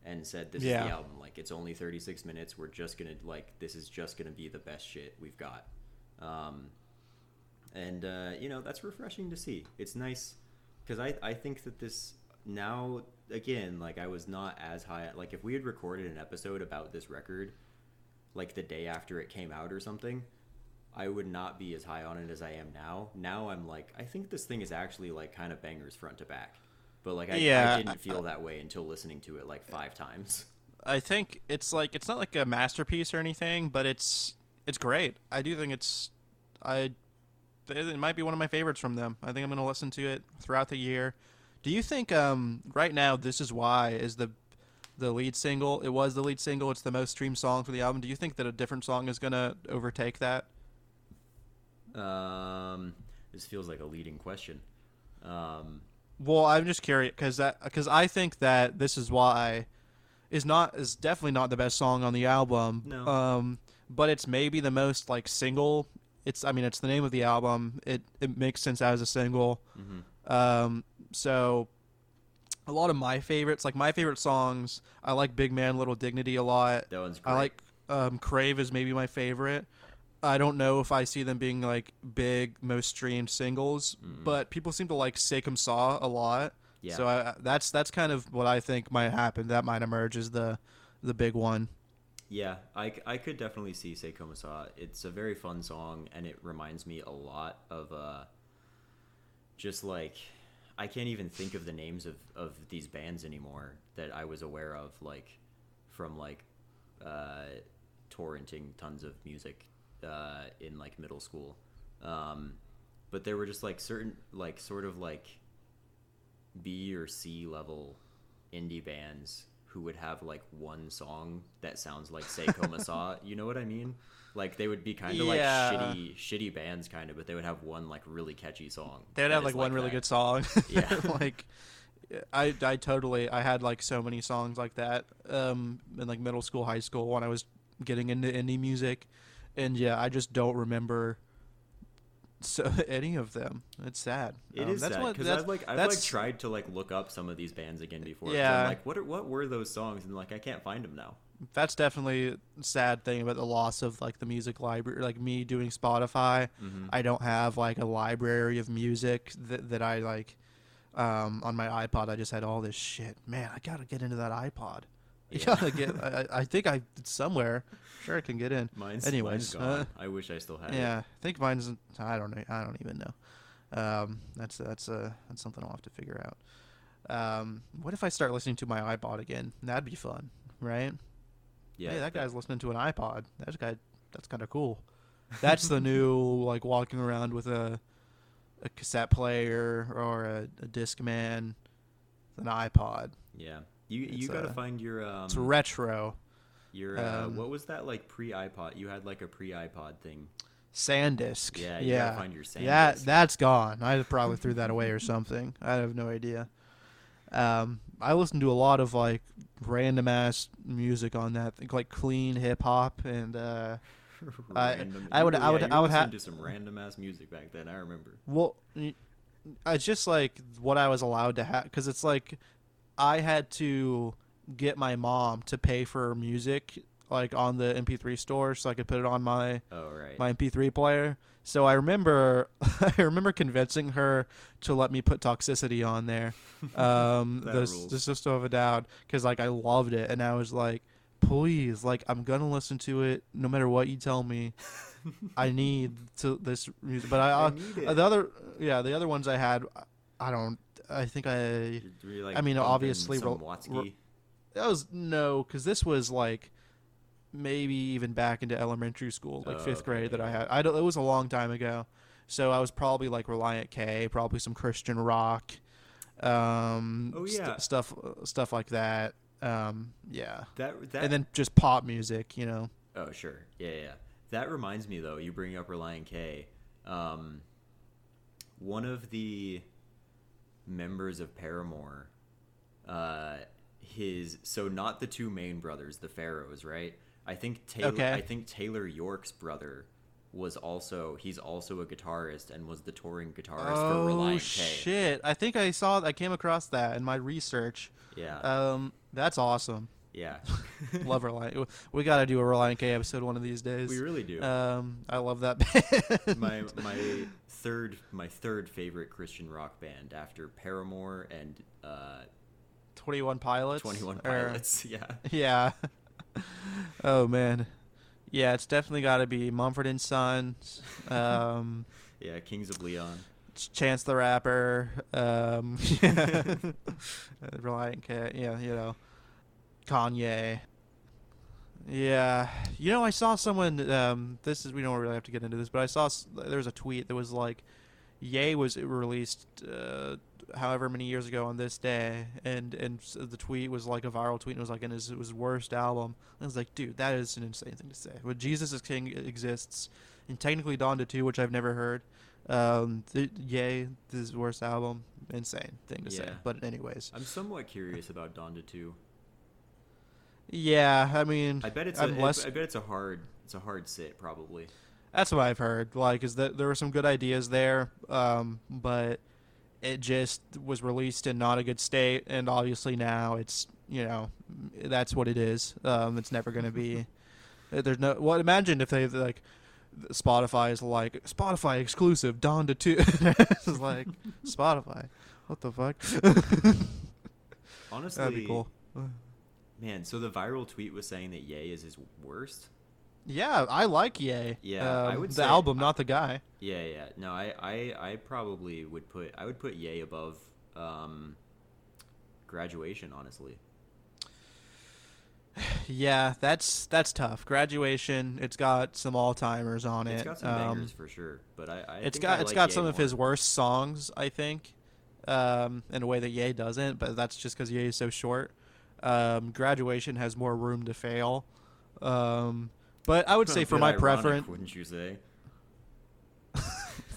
and said this is the album. Like it's only 36 minutes. We're just gonna like this is just gonna be the best shit we've got. Um, and uh, you know that's refreshing to see. It's nice because I I think that this now again like I was not as high like if we had recorded an episode about this record like the day after it came out or something. I would not be as high on it as I am now. Now I'm like, I think this thing is actually like kind of bangers front to back. But like, I,
Yeah,
I
I-
didn't feel that way until listening to it like five times.
I think it's like it's not like a masterpiece or anything, but it's it's great. I do think it's I it might be one of my favorites from them. I think I'm going to listen to it throughout the year. Do you think um right now this is why is the the lead single? It was the lead single. It's the most streamed song for the album. Do you think that a different song is going to overtake that?
Um, this feels like a leading question. Um,
Well, I'm just curious because that because I think that this is why is not is definitely not the best song on the album.
No.
Um, but it's maybe the most like single. It's I mean it's the name of the album. It it makes sense as a single.
Mm-hmm.
Um, so a lot of my favorites, like my favorite songs, I like Big Man Little Dignity a lot.
That one's great.
I like um, Crave is maybe my favorite. I don't know if I see them being like big, most streamed singles,
Mm-mm.
but people seem to like C'est Comme Ça a lot.
Yeah.
So I, that's that's kind of what I think might happen. That might emerge as the the big one.
Yeah, I, I could definitely see C'est Comme Ça. It's a very fun song, and it reminds me a lot of uh, just like I can't even think of the names of, of these bands anymore that I was aware of, like from like uh, torrenting tons of music uh, in like middle school. Um, but there were just like certain like sort of like B or C level indie bands who would have like one song that sounds like Seiko Masa. You know what I mean? Like they would be kind of
Yeah.
like shitty, shitty bands, kind of, but they would have one like really catchy song.
They would have like one really
that.
good song.
Yeah.
like I I totally I had like so many songs like that um in like middle school, high school when I was getting into indie music. And yeah, I just don't remember so any of them. It's sad.
It
Um,
is
that's
sad because I've like I've like tried to like look up some of these bands again before.
Yeah.
Like what are, what were those songs? And like I can't find them now.
That's definitely a sad thing about the loss of like the music library like me doing spotify
Mhm.
i don't have like a library of music that, that i like um, on my ipod i just had all this shit man i gotta get into that ipod you
Yeah.
gotta get I, I think i somewhere sure i can get in
Mine's
Anyways,
mine's gone.
uh,
I wish I still had
yeah i think mine's i don't know i don't even know um, that's that's uh, that's something i'll have to figure out um, what if i start listening to my ipod again that'd be fun right
it. Yeah,
hey, that
that-
guy's listening to an iPod. That guy, that's kind of cool. That's the new like walking around with a a cassette player or a, a Discman, an iPod.
Yeah, you you gotta
uh,
find your um
It's retro.
your uh,
um,
what was that like pre iPod? You had like a pre iPod thing.
SanDisk.
Yeah, you
yeah.
gotta find your
That
SanDisk.
that's gone. I probably threw that away or something. I have no idea. Um, I listen to a lot of like random ass music on that, like clean hip hop and uh, I-
Random-
I would-
were-
I would- I would ha-
listening to some random ass music back then. I remember.
Well, it's just like what I was allowed to have because it's like I had to get my mom to pay for music like on the MP3 store so I could put it on my
Oh right.
my MP3 player. So I remember I remember convincing her to let me put Toxicity on there. Um, the the System of a Down because like I loved it and I was like, please, like I'm gonna listen to it no matter what you tell me. I need to this music, but I, uh, the other yeah the other ones I had I don't I think I
like,
I mean, obviously,
some
ro- ro- that was no because this was like maybe even back into elementary school like
Oh,
fifth grade that. I had I don't, it was a long time ago so I was probably like Relient K probably some Christian rock um
Oh,
st-
yeah.
stuff stuff like that um yeah
that that
and then just pop music you know
Oh, sure. Yeah, yeah. yeah. That reminds me, though, you bring up Relient K. Um, one of the members of Paramore, uh, his so not the two main brothers, the Farros, right? I think Taylor.
Okay.
I think Taylor York's brother was also he's also a guitarist and was the touring guitarist for
oh
Relient K.
shit I think I saw I came across that in my research
Yeah,
um that's awesome
yeah.
love Relient we got to do a Relient K episode one of these days
we really do.
Um, I love that band.
my my third my third favorite Christian rock band after Paramore and uh,
Twenty One Pilots.
Twenty One
or-
Pilots. Yeah,
Yeah. oh man. Yeah, it's definitely got to be Mumford and Sons, um,
yeah. Kings of Leon.
Chance the Rapper, um, yeah. Relient K. Yeah, you know, Kanye. Yeah, you know, I saw someone. Um, this is we don't really have to get into this, but I saw there was a tweet that was like, "Ye" was released, uh, however many years ago on this day, and and the tweet was like a viral tweet. And it was like in his, his worst album. I was like, dude, that is an insane thing to say. But Jesus is King exists, and technically Donda 2, which I've never heard. Um, th- Ye, this is worst album. Insane thing to say. But anyways,
I'm somewhat curious about Donda 2.
yeah, I mean,
I bet it's
I'm
a,
less-
I bet it's a hard it's a hard sit probably.
That's what I've heard. Like, is that there were some good ideas there, um, but it just was released in not a good state, and obviously now it's you know that's what it is. Um, it's never going to be. There's no. Well, imagine if they like Spotify is like Spotify exclusive Donda two. it's like Spotify. What the fuck?
Honestly,
That'd be cool.
man. So the viral tweet was saying that Ye is his worst.
Yeah, I like Ye.
Yeah, I
Um,
would
the
say-
album, not the guy.
Yeah, yeah. No, I, I, I probably would put I would put Ye above um, graduation. Honestly,
Yeah, that's that's tough. Graduation, it's got some all timers on it.
it's got some
Um,
bangers for sure. But I, I
it's got
I
it's
like
got
Ye
some of his worst songs, I think, um, in a way that Ye doesn't. But that's just because Ye is so short. Um, Graduation has more room to fail. Um, but I would say for my
ironic,
preference,
wouldn't you say?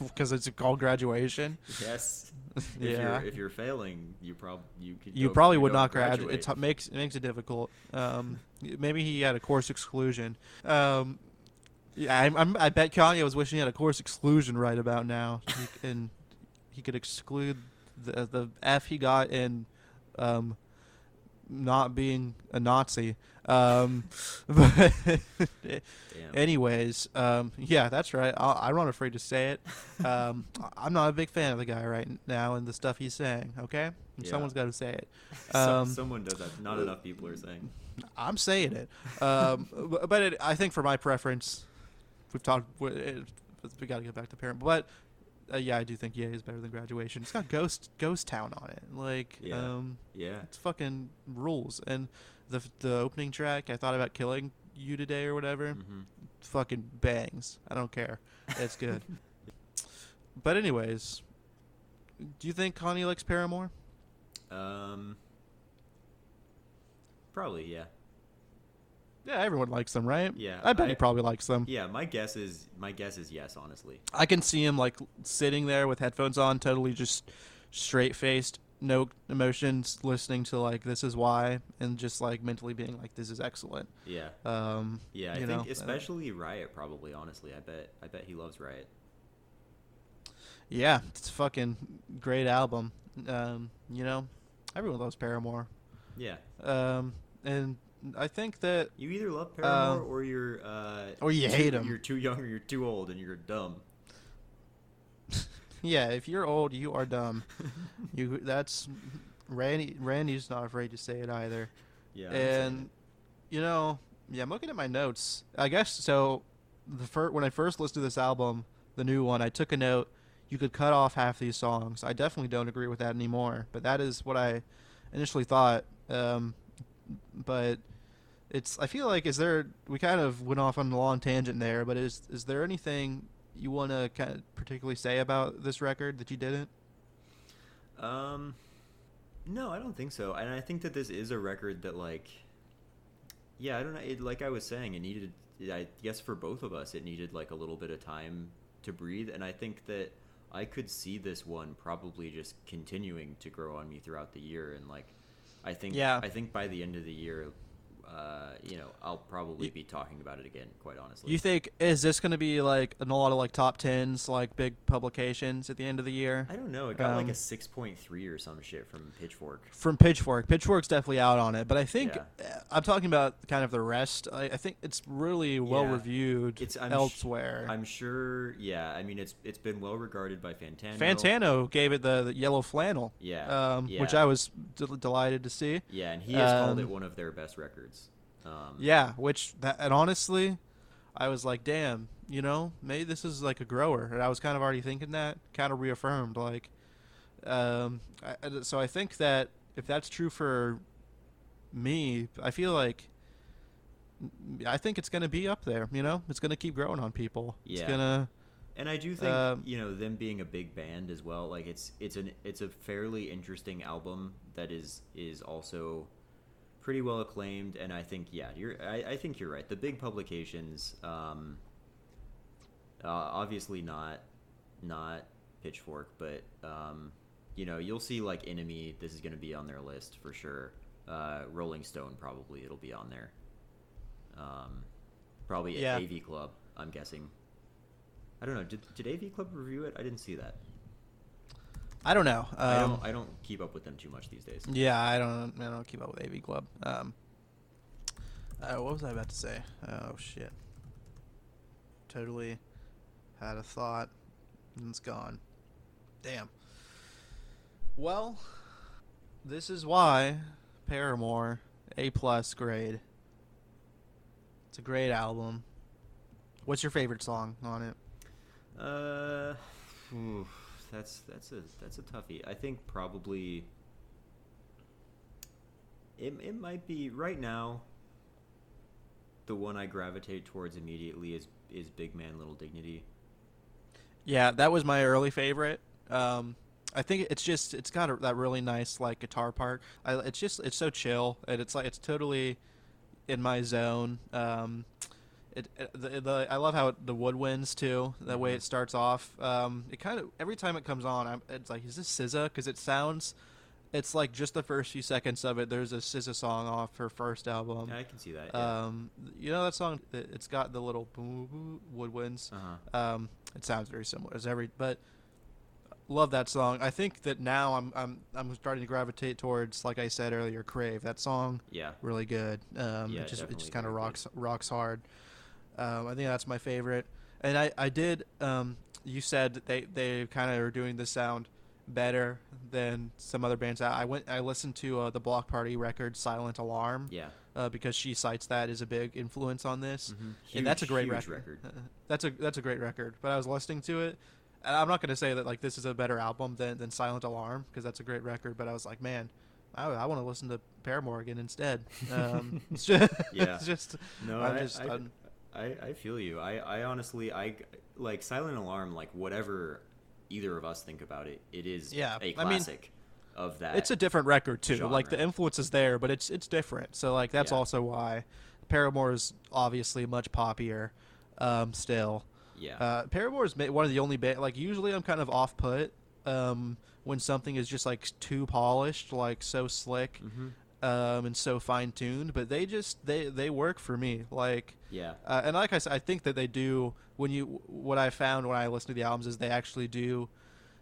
because it's called Graduation.
Yes. If
yeah.
You're, if you're failing, you prob you could.
You probably would not graduate. It t- makes it makes it difficult. Um, maybe he had a course exclusion. Um, yeah, I'm, I'm, I bet Kanye was wishing he had a course exclusion right about now, he, and he could exclude the the F he got in um, not being a Nazi. Um, but anyways, um, yeah, that's right. I, I'm not afraid to say it. Um, I'm not a big fan of the guy right now and the stuff he's saying. Okay,
Yeah.
someone's got to say it. Um,
someone does that. Not enough people are saying.
I'm saying it. Um, bu- but it, I think for my preference, we've talked. we- It, we got to get back to parent, but uh, yeah, I do think Ye is better than Graduation. It's got Ghost Ghost Town on it. Like,
Yeah.
um,
Yeah.
it's fucking rules. And the the opening track, I thought about killing you today or whatever.
hmm
Fucking bangs. I don't care. It's good. but anyways, do you think Kanye likes Paramore?
Um. Probably, yeah.
Yeah, everyone likes them, right?
Yeah,
I bet
I-
he probably likes them.
Yeah, my guess is my guess is yes. Honestly.
I can see him like sitting there with headphones on, totally just straight faced, no emotions, listening to like "This Is Why" and just like mentally being like, "This is excellent."
Yeah.
Um,
Yeah, I think
know, uh,
especially Riot probably. Honestly, I bet I bet he loves Riot.
yeah, it's a fucking great album. Um, you know, everyone loves Paramore.
Yeah.
Um, and I think that
You either love Paramore
Um,
or you're uh,
or you hate 'em.
You're too young or you're too old and you're dumb.
yeah, if you're old, you are dumb. you that's Randy. Randy's not afraid to say it either.
Yeah.
And you know, yeah, I'm looking at my notes. I guess so. The fir- when I first listened to this album, the new one, I took a note. You could cut off half these songs. I definitely don't agree with that anymore. But that is what I initially thought. Um, but it's. I feel like is there? We kind of went off on a long tangent there. But is is there anything you want to kind of particularly say about this record that you didn't?
Um, no, I don't think so. And I think that this is a record that, like, yeah, I don't know. It, like I was saying, it needed. I guess for both of us, it needed like a little bit of time to breathe. And I think that I could see this one probably just continuing to grow on me throughout the year. And like, I think,
Yeah.
I think by the end of the year, uh, you know, I'll probably be talking about it again. Quite honestly.
You think is this going to be like in a lot of like top tens, like big publications at the end of the year?
I don't know. It got like
Um,
a six point three or some shit from Pitchfork.
from Pitchfork. Pitchfork's definitely out on it, but I think
Yeah.
uh, I'm talking about kind of the rest. I, I think it's really well
Yeah.
reviewed
It's- I'm sh-
elsewhere.
I'm sure. Yeah, I mean, it's it's been well regarded by Fantano.
Fantano gave it the, the yellow flannel,
Yeah,
um,
yeah.
which I was del- delighted to see.
Yeah, and he has called it
Um,
one of their best records. Um,
Yeah, which that and honestly, I was like, damn, you know, maybe this is like a grower, and I was kind of already thinking that, kind of reaffirmed, like, um, I, so I think that if that's true for me, I feel like. I think it's gonna be up there. You know, it's gonna keep growing on people. It's
Yeah.
gonna.
and I do think
Um,
you know them being a big band as well. Like it's it's an it's a fairly interesting album that is is also pretty well acclaimed. And I think yeah, you're I, I think you're right. The big publications, um, uh, obviously not not Pitchfork, but um, you know you'll see like NME. This is going to be on their list for sure. Uh, Rolling Stone probably it'll be on there. Um, probably
Yeah.
AV Club. I'm guessing. I don't know. Did, did AV Club review it? I didn't see that.
I don't know. Um,
I don't. I don't keep up with them too much these days.
Yeah, I don't. I don't keep up with AV Club. Um, uh, what was I about to say? Oh shit! Totally had a thought, and it's gone. Damn. Well, this is why Paramore A plus grade. It's a great album. What's your favorite song on it?
Uh, oof, that's that's a that's a toughie. I think probably it it might be right now. The one I gravitate towards immediately is is Big Man Little Dignity.
Yeah, that was my early favorite. Um, I think it's just it's got a, that really nice like guitar part. I, it's just it's so chill and it's like it's totally in my zone. Um, it, it the, the I love how it, the woodwinds too. The way
Mhm.
it starts off. Um, it kind of every time it comes on, I'm, it's like is this SZA? Because it sounds. It's like just the first few seconds of it. There's a SZA song off her first album.
I can see that. Yeah.
Um, you know that song? It- It's got the little woodwinds.
uh-huh.
Um, it sounds very similar as every, but love that song. I think that now I'm I'm I'm starting to gravitate towards, like I said earlier, Crave. That song
Yeah.
really good. Um,
Yeah,
it just it just kind of
very good.
rocks rocks hard. Um, I think that's my favorite. And I I did. Um, you said they they kind of are doing the sound better than some other bands. I I went I listened to uh, the Bloc Party record Silent Alarm
Yeah.
uh, because she cites that as a big influence on this
Mhm.
and that's a great
huge
record. that's a that's a great record. But I was listening to it, and I'm not going to say that like this is a better album than, than Silent Alarm because that's a great record. But I was like, man, I, I want to listen to Paramore again instead. Um, it's just,
Yeah.
it's just
No,
I'm
I,
just
I,
I'm-
I, I feel you. I, I honestly, I like Silent Alarm. Like whatever either of us think about it, it is
Yeah,
a
I mean,
classic of that.
it's a different record too. Like the influence is there, but it's it's different. So like that's
Yeah.
also why Paramore is obviously much poppier um, still.
yeah.
Uh, Paramore is one of the only. Like usually, I'm kind of off put um, when something is just like too polished, like so slick
hmm
um, and so fine tuned. But they just they they work for me. Like
Yeah.
uh, and like I said, I think that they do. When you what I found when I listen to the albums is they actually do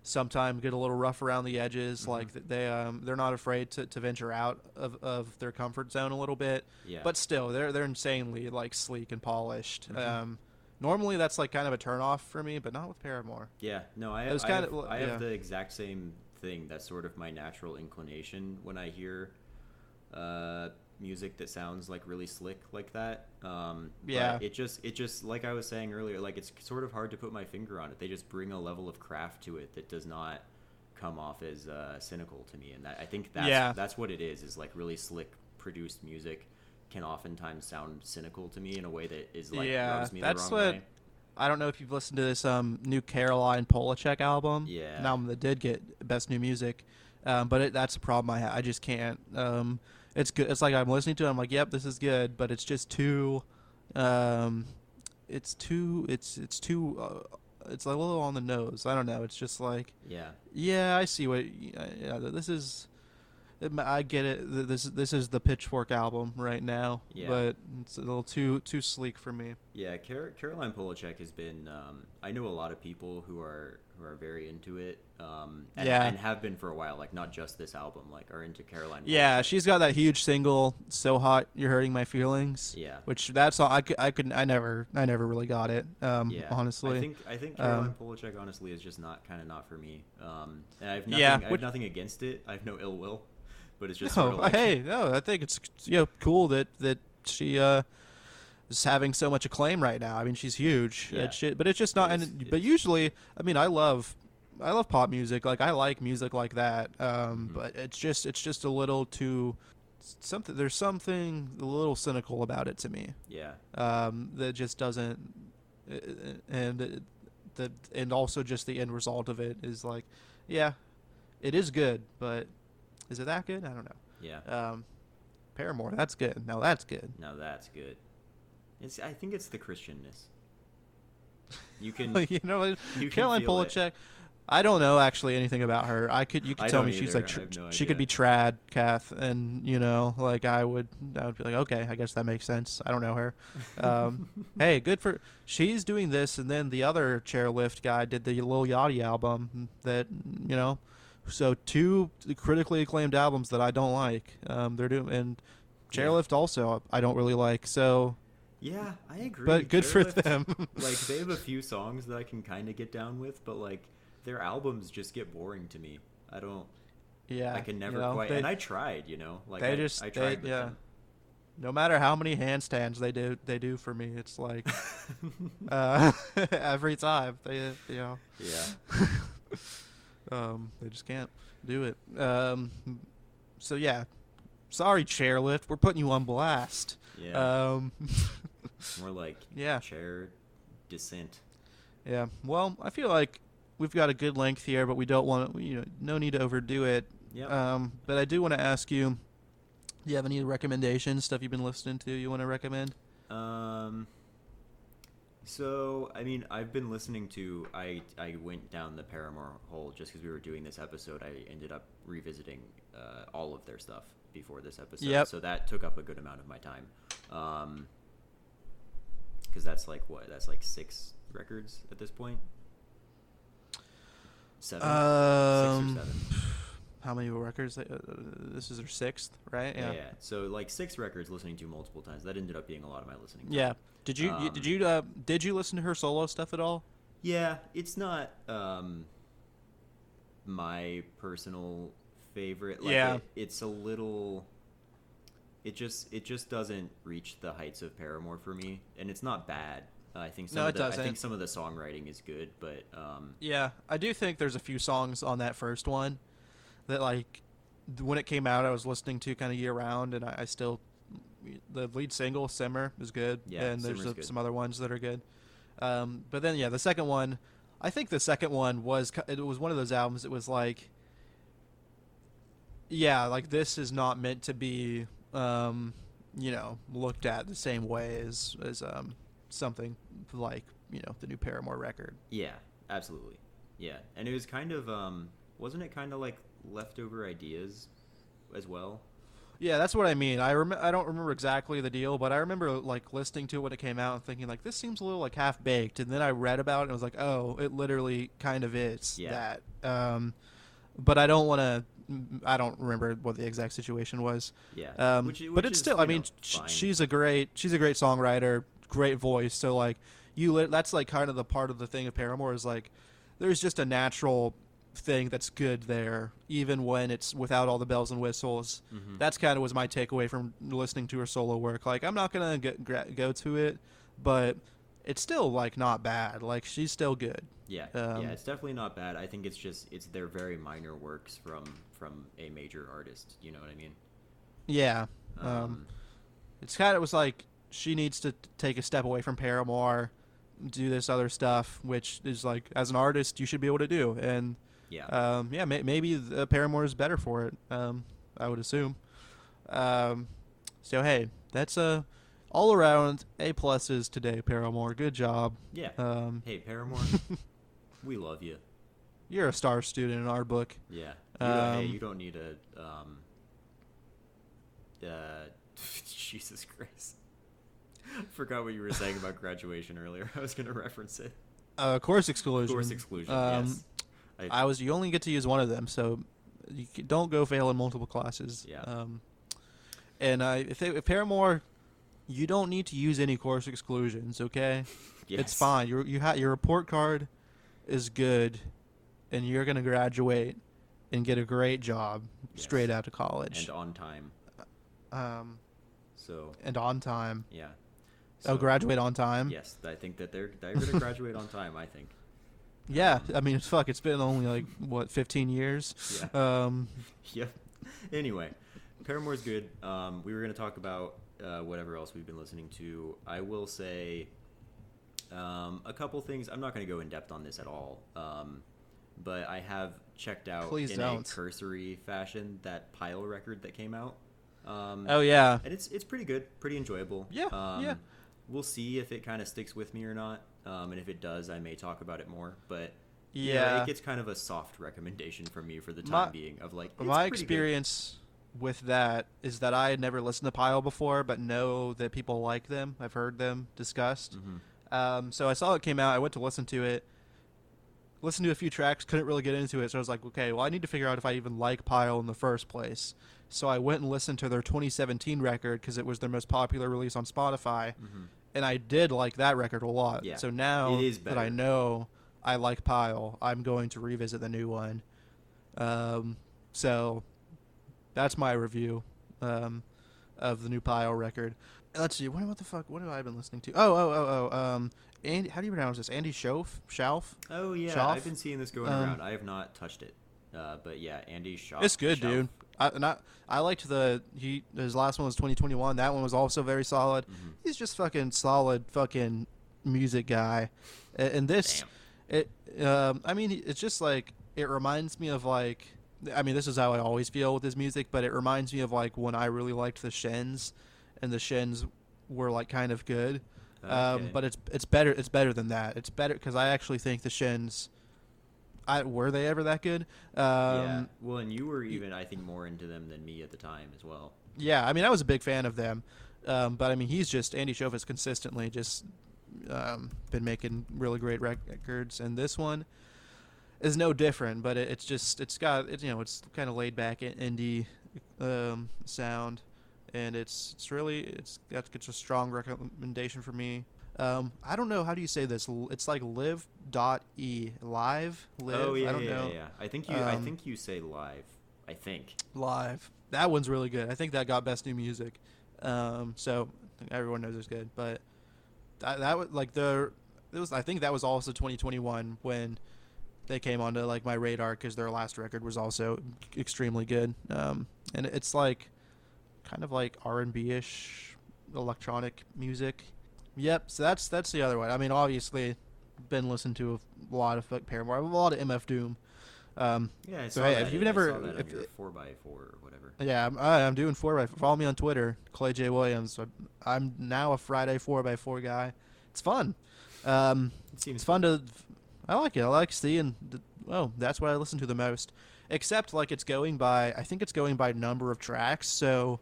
sometimes get a little rough around the edges.
Mhm.
Like they um, they're not afraid to, to venture out of, of their comfort zone a little bit.
Yeah.
But still, they're they're insanely like sleek and polished.
Mhm.
Um, normally that's like kind of a turnoff for me, but not with Paramore.
Yeah, no, I,
was
I,
kinda-
have,
well,
I have
yeah.
the exact same thing. That's sort of my natural inclination when I hear uh, music that sounds like really slick like that. Um,
Yeah.
it just, it just, like I was saying earlier, like it's sort of hard to put my finger on it. They just bring a level of craft to it that does not come off as uh, cynical to me, and that, I think that's
Yeah.
that's what it is. Is like really slick produced music can oftentimes sound cynical to me in a way that is like
Yeah, that's what-
way.
I don't know if you've listened to this um, new Caroline Polachek album.
Yeah.
An album that did get best new music, um, but it, that's a problem I have. I just can't. Um, it's good. It's like I'm listening to it. I'm like, yep, this is good, but it's just too. Um, it's too. It's it's too. Uh, it's a little on the nose. I don't know. It's just like,
Yeah.
yeah, I see what. Yeah, yeah this is. I get it. This this is the Pitchfork album right now,
Yeah.
but it's a little too too sleek for me.
Yeah, Car- Caroline Polachek has been. Um, I know a lot of people who are who are very into it. Um, and,
Yeah.
and have been for a while. Like not just this album. Like are into Caroline.
Yeah, she's got that huge single, "So Hot You're Hurting My Feelings."
Yeah.
Which that song I could I could I never I never really got it. Um,
Yeah,
honestly.
I think I think
Um,
Caroline Polachek honestly is just not kind of not for me. Um, and I have nothing.
Yeah,
I have
which-
nothing against it. I have no ill will, but it's just
no,
sort of like
hey, no, I think it's you know cool that that she uh is having so much acclaim right now. I mean, she's huge.
Yeah.
It's but it's just not.
It is-
and, but usually, I mean, I love. I love pop music. Like I like music like that. Um,
Mhm.
but it's just it's just a little too something. There's something a little cynical about it to me.
yeah,
um, that just doesn't, and the and also just the end result of it is like, yeah, it is good, but is it that good? I don't know.
yeah.
Um, Paramore, that's good. No, that's good.
Now that's good. It's. I think it's the Christianness. You can.
you know,
you
Caroline. Polachek. I don't know actually anything about her. I could you could
I
tell me she's like tr-
no
she could be trad, Kath, and you know like I would I would be like okay I guess that makes sense. I don't know her. Um, hey, good for she's doing this, and then the other chairlift guy did the Lil Yachty album that you know. So two critically acclaimed albums that I don't like. Um, they're doing and
Yeah.
chairlift also I don't really like. So,
Yeah, I agree.
but good for them.
like they have a few songs that I can kind of get down with, but like their albums just get boring to me. I don't.
yeah,
I can
you
never
know,
quite.
they-
and I tried, you know. Like
they
I,
just
I
they,
tried with
yeah. No matter how many handstands they do, they do for me. It's like uh, every time they, you know,
yeah.
um, they just can't do it. Um, so yeah, sorry, chairlift. We're putting you on blast.
Yeah.
Um,
More like
yeah,
chair descent.
yeah. Well, I feel like we've got a good length here, but we don't want you know no need to overdo it.
Yep.
Um, but I do want to ask you, do you have any recommendations, stuff you've been listening to, you want to recommend?
Um. So I mean, I've been listening to. I I went down the Paramore hole just because we were doing this episode. I ended up revisiting uh, all of their stuff before this episode.
Yep.
So that took up a good amount of my time. Um. Because that's like what? That's like six records at this point. Seven.
Um,
six or seven.
How many records? Uh, this is their sixth, right?
Yeah. yeah. So like six records listening to multiple times. That ended up being a lot of my listening. Time.
Yeah. Did you, you
Um,
did you uh, did you listen to her solo stuff at all?
Yeah, it's not um my personal favorite. Like
Yeah.
it, it's a little it just it just doesn't reach the heights of Paramore for me, and it's not bad. Uh, I think some
No,
of
it
the, I
doesn't.
think some of the songwriting is good, but um
Yeah, I do think there's a few songs on that first one that like when it came out, I was listening to kind of year round, and I, I still the lead single "Simmer" is good,
Yeah,
and there's a, some other ones that are good. Um, but then yeah, the second one, I think the second one was it was one of those albums. It was like, yeah, like this is not meant to be, um, you know, looked at the same way as as um, something like you know the new Paramore record.
yeah, absolutely. Yeah. And it was kind of um wasn't it kind of like leftover ideas as well?
Yeah, that's what I mean. I rem- I don't remember exactly the deal, but I remember like listening to it when it came out and thinking like this seems a little like half baked, and then I read about it and was like, oh, it literally kind of is
Yeah.
that. Um, but I don't want to. I don't remember what the exact situation was.
Yeah.
Um,
Which-
but it's
is,
still. I mean,
know,
she's a great. She's a great songwriter, great voice. So like, you. Li- that's like kind of the part of the thing of Paramore is like, there's just a natural thing that's good there, even when it's without all the bells and whistles.
Mhm.
That's kind of was my takeaway from listening to her solo work. Like, I'm not gonna get, go to it, but it's still like not bad. Like, she's still good.
Yeah,
Um,
yeah, it's definitely not bad. I think it's just it's their very minor works from from a major artist. You know what I mean?
Yeah. Um, it's kind of was like she needs to take a step away from Paramore, do this other stuff, which is like as an artist you should be able to do. And
yeah,
um, yeah, may- maybe the Paramore is better for it. Um, I would assume. Um, so hey, that's a all around A pluses today, Paramore. Good job.
yeah.
Um,
hey, Paramore, we love you.
you're a star student in our book.
Yeah. You don't, hey,
Um,
you don't need a um. Uh, Jesus Christ. Forgot what you were saying about graduation earlier. I was gonna reference it.
Uh, course exclusion.
Course exclusion.
Um,
yes. I,
I was. You only get to use one of them, so you don't go fail in multiple classes.
Yeah.
Um, and I, if, they, if Paramore, you don't need to use any course exclusions. Okay, it's fine. Your you ha- your report card is good, and you're gonna graduate and get a great job
Yes.
straight out of college.
and on time.
um,
So
and on time.
yeah.
oh,
So,
graduate on time.
Yes, I think that they're they're gonna graduate on time. I think.
Yeah. I mean, fuck. It's been only like what 15 years.
Yeah.
Um,
Yep. Anyway, Paramore's good. Um, we were going to talk about uh, whatever else we've been listening to. I will say um, a couple things. I'm not going to go in depth on this at all, um, but I have checked out
Please
in
don't.
a cursory fashion that Pile record that came out. Um,
oh yeah.
and it's it's pretty good, pretty enjoyable.
Yeah,
um,
yeah.
We'll see if it kind of sticks with me or not, um, and if it does, I may talk about it more. But you know,
Yeah.
it gets kind of a soft recommendation from me for the time
My-
being of like it's
my
experience. good.
With that is that I had never listened to Pile before, but know that people like them. I've heard them discussed.
Mhm.
Um, so I saw it came out. I went to listen to it. Listened to a few tracks, couldn't really get into it. So I was like, okay, well, I need to figure out if I even like Pile in the first place. So I went and listened to their 2017 record because it was their most popular release on Spotify,
Mhm.
and I did like that record a lot.
Yeah,
So now that I know I like Pile, I'm going to revisit the new one. Um, so that's my review um, of the new Pile record. Let's see. What, what the fuck? What have I been listening to? Oh, oh, oh, oh. Um, Andy, how do you pronounce this? Andy Schoaf? Shauf?
Oh yeah,
Schaaf?
I've been seeing this going
Um,
around. I have not touched it, uh, but yeah, Andy Shauf.
It's good,
Schaaf.
dude. I, and I, I liked the he his last one was 2021. That one was also very solid.
Mhm.
He's just fucking solid fucking music guy. A- And this
Damn.
It, um, I mean, it's just like it reminds me of like, I mean, this is how I always feel with his music, but it reminds me of like when I really liked the Shins, and the Shins were like kind of good. Um, but it's it's better it's better than that. It's better because I actually think the Shins, I were they ever that good?
yeah.
Um,
Well, and you were even, I think, more into them than me at the time as well.
yeah. I mean, I was a big fan of them, um, but I mean, he's just Andy has consistently just um, been making really great records, and this one is no different. But it, it's just it's got it's you know it's kind of laid back in- indie um, sound, and it's it's really it's got it's a strong recommendation for me. Um, I don't know how do you say this. It's like live dot e live live.
oh yeah,
I don't
yeah,
know
yeah, yeah. I think you, I
Um,
think you say live. I think.
live. That one's really good. I think that got best new music. Um, so everyone knows it's good, but that that was like the it was. I think that was also 2021 when they came onto like my radar because their last record was also extremely good. Um, and it's like kind of like R and B ish electronic music. Yep. So that's that's the other one. I mean, obviously, been listening to a lot of like Paramore, a lot of MF Doom. Um,
Yeah, I
So, hey,
that.
if you've never-
saw that on
if-
four x four or whatever.
Yeah, I'm, I'm doing four by. Follow me on Twitter, Clay J Williams. I'm now a Friday four by four guy. It's fun. Um,
It seems
it's fun to. I like it. I like seeing. The, oh, that's what I listen to the most. Except like it's going by. I think it's going by number of tracks. So,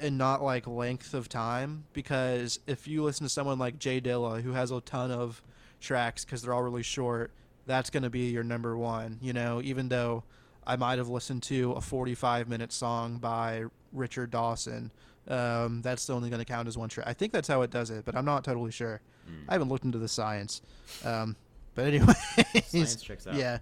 and not like length of time. Because if you listen to someone like J Dilla, who has a ton of tracks because they're all really short, that's going to be your number one. You know, even though I might have listened to a 45 minute song by Richard Dawson. Um, that's only going to count as one track. I think that's how it does it, but I'm not totally sure.
Mm.
I haven't looked into the science. Um, but anyway,
Science checks out.
yeah.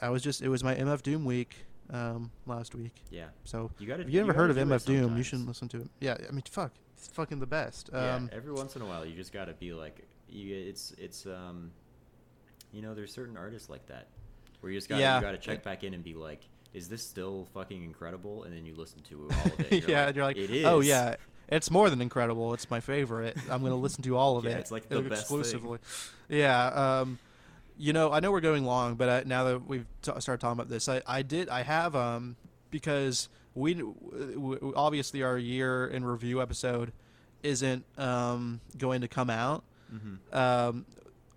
I was just, it was my MF Doom week um, last week.
Yeah.
So
You got
if you ever heard of MF Doom, you shouldn't listen to it. Yeah, I mean, fuck. It's fucking the best.
Yeah.
Um,
Every once in a while, you just got to be like, you, it's it's um, you know, there's certain artists like that where you just got to
Yeah.
you got to check back in and be like, is this still fucking incredible? And then you listen to it all of it.
yeah,
like,
and you're like,
it is.
oh yeah, it's more than incredible. It's my favorite. I'm gonna listen to all of
Yeah,
it.
it's like the best thing.
exclusively. Yeah. Um, you know, I know we're going long, but I, now that we've t- started talking about this, I, I did I have um because we w- w- obviously our year in review episode isn't um going to come out.
Mm-hmm.
Um,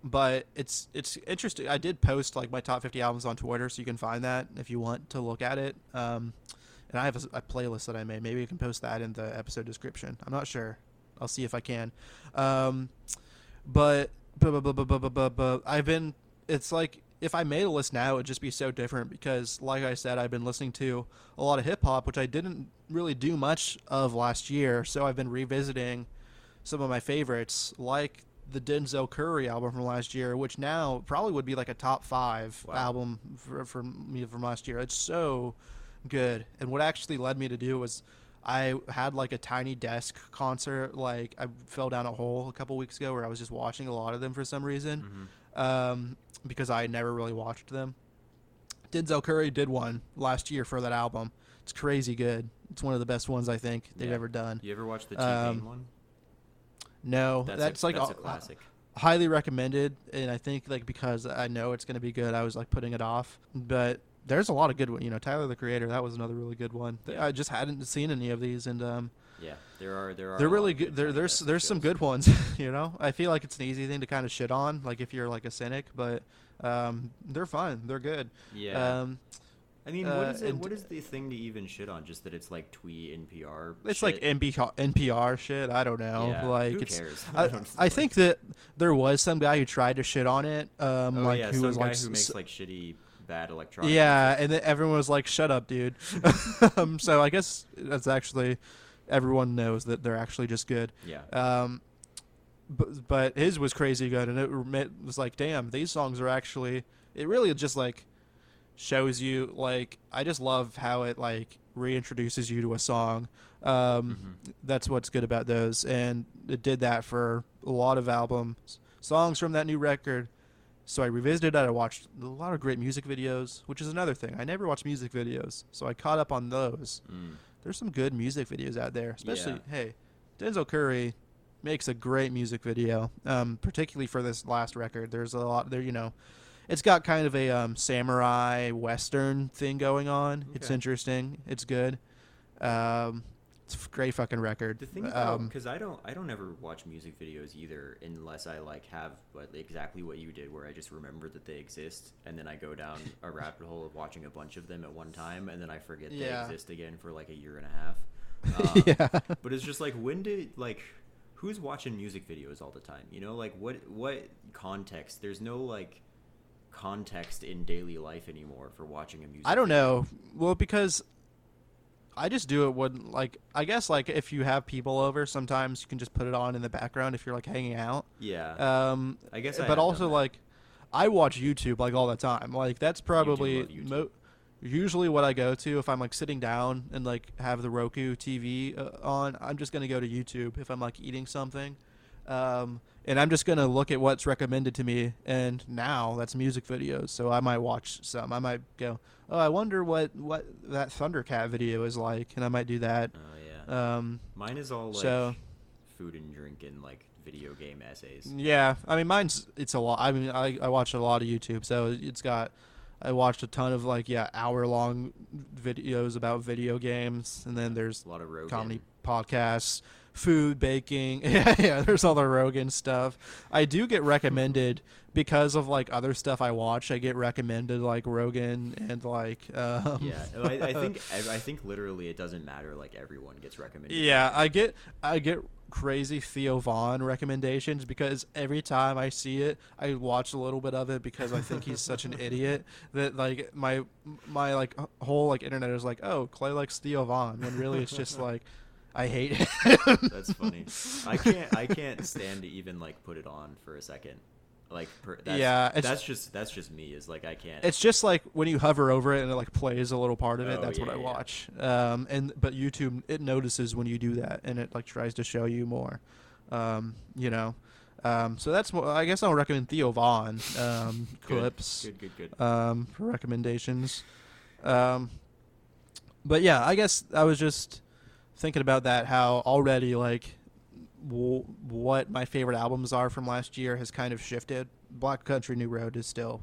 but it's it's interesting. I did post like my top 50 albums on Twitter, so you can find that if you want to look at it. Um, and I have a, a playlist that I made. Maybe you can post that in the episode description. I'm not sure. I'll see if I can. Um, but I've been. It's like if I made a list now, it'd just be so different because, like I said, I've been listening to a lot of hip hop, which I didn't really do much of last year. So I've been revisiting some of my favorites, like the Denzel Curry album from last year, which now probably would be like a top five
Wow.
album for, for me from last year. It's so good. And what actually led me to do was I had like a tiny desk concert. Like I fell down a hole a couple weeks ago where I was just watching a lot of them for some reason
Mm-hmm.
um, because I never really watched them. Denzel Curry did one last year for that album. It's crazy good. It's one of the best ones I think they've
Yeah.
ever done.
You ever watch the T
Um,
one?
No,
That's,
that's,
a,
like
that's a classic.
highly recommended, and I think like because I know it's gonna be good, I was like putting it off. But there's a lot of good one. You know, Tyler the Creator, that was another really good one.
Yeah.
I just hadn't seen any of these, and um,
Yeah, there are there are.
they're really good. There,
Tiny
there's
Desk
there's some good ones. you know, I feel like it's an easy thing to kind of shit on, like if you're like a cynic, but um, they're fun. They're good.
Yeah.
Um,
I mean,
uh,
what is it?
and-
What is the thing to even shit on? Just that it's like twee NPR.
it's
shit?
like NPR, NPR shit. I don't know.
Yeah,
like
who
it's.
cares?
I,
don't-
I think that there was some guy who tried to shit on it. Um,
Oh
like
yeah,
who
some
was
guy
like
who makes like shitty, bad electronic.
Yeah, and then everyone was like, "Shut up, dude." um, so I guess that's actually everyone knows that they're actually just good.
yeah.
Um, but but his was crazy good, and it was like, damn, these songs are actually. It really just like shows you like I just love how it like reintroduces you to a song. Um,
Mhm.
That's what's good about those, and it did that for a lot of albums, songs from that new record. So I revisited it. I watched a lot of great music videos, which is another thing. I never watch music videos, so I caught up on those.
Mm.
There's some good music videos out there, especially
Yeah.
hey, Denzel Curry. makes a great music video, um, particularly for this last record. There's a lot there, you know. It's got kind of a um, samurai western thing going on. It's interesting. It's good. Um, it's a great fucking record.
The thing about
Um,
because I don't I don't ever watch music videos either unless I like have what exactly what you did where I just remember that they exist and then I go down a rabbit hole of watching a bunch of them at one time and then I forget
Yeah.
they exist again for like a year and a half. Um,
yeah.
But it's just like when did like who's watching music videos all the time? You know, like what what context? There's no like context in daily life anymore for watching a music.
I don't
video.
know. Well, because I just do it when like I guess like if you have people over, sometimes you can just put it on in the background if you're like hanging out.
Yeah,
Um,
I guess. I
but also like I watch YouTube like all the time. Like that's probably
YouTube.
mo- usually what I go to if I'm like sitting down and like have the Roku TV uh, on. I'm just gonna go to YouTube if I'm like eating something. Um, and I'm just gonna look at what's recommended to me, and now that's music videos. So I might watch some. I might go, oh, I wonder what what that Thundercat video is like, and I might do that.
Oh yeah.
Um,
Mine is all like
so-
food and drink and like video game essays.
Yeah, I mean, mine's it's a lot. I mean, I I watch a lot of YouTube, so it's got. I watched a ton of like yeah hour long videos about video games, and then there's
a lot of Rogan.
comedy podcasts, food, baking. yeah, yeah. There's all the Rogan stuff. I do get recommended because of like other stuff I watch. I get recommended like Rogan and like um,
Yeah, I, I think I, I think literally it doesn't matter. Like everyone gets recommended.
Yeah, I get I get crazy Theo Von recommendations because every time I see it, I watch a little bit of it because I think he's such an idiot that like my my like whole like internet is like, oh, Clay likes Theo Von, when really it's just like I hate him.
That's funny. I can't I can't stand to even like put it on for a second. Like per, that's,
Yeah,
that's just that's just me. Is like I can't.
It's just like when you hover over it and it like plays a little part of it.
Oh,
that's what I
yeah.
watch. Um, and but YouTube it notices when you do that and it like tries to show you more. Um, you know. Um, so that's more, I guess I'll recommend Theo Von um,
Good,
clips
Good, good, good.
um, for recommendations. Um, but yeah, I guess I was just thinking about that. How already like w- what my favorite albums are from last year has kind of shifted. Black Country New Road is still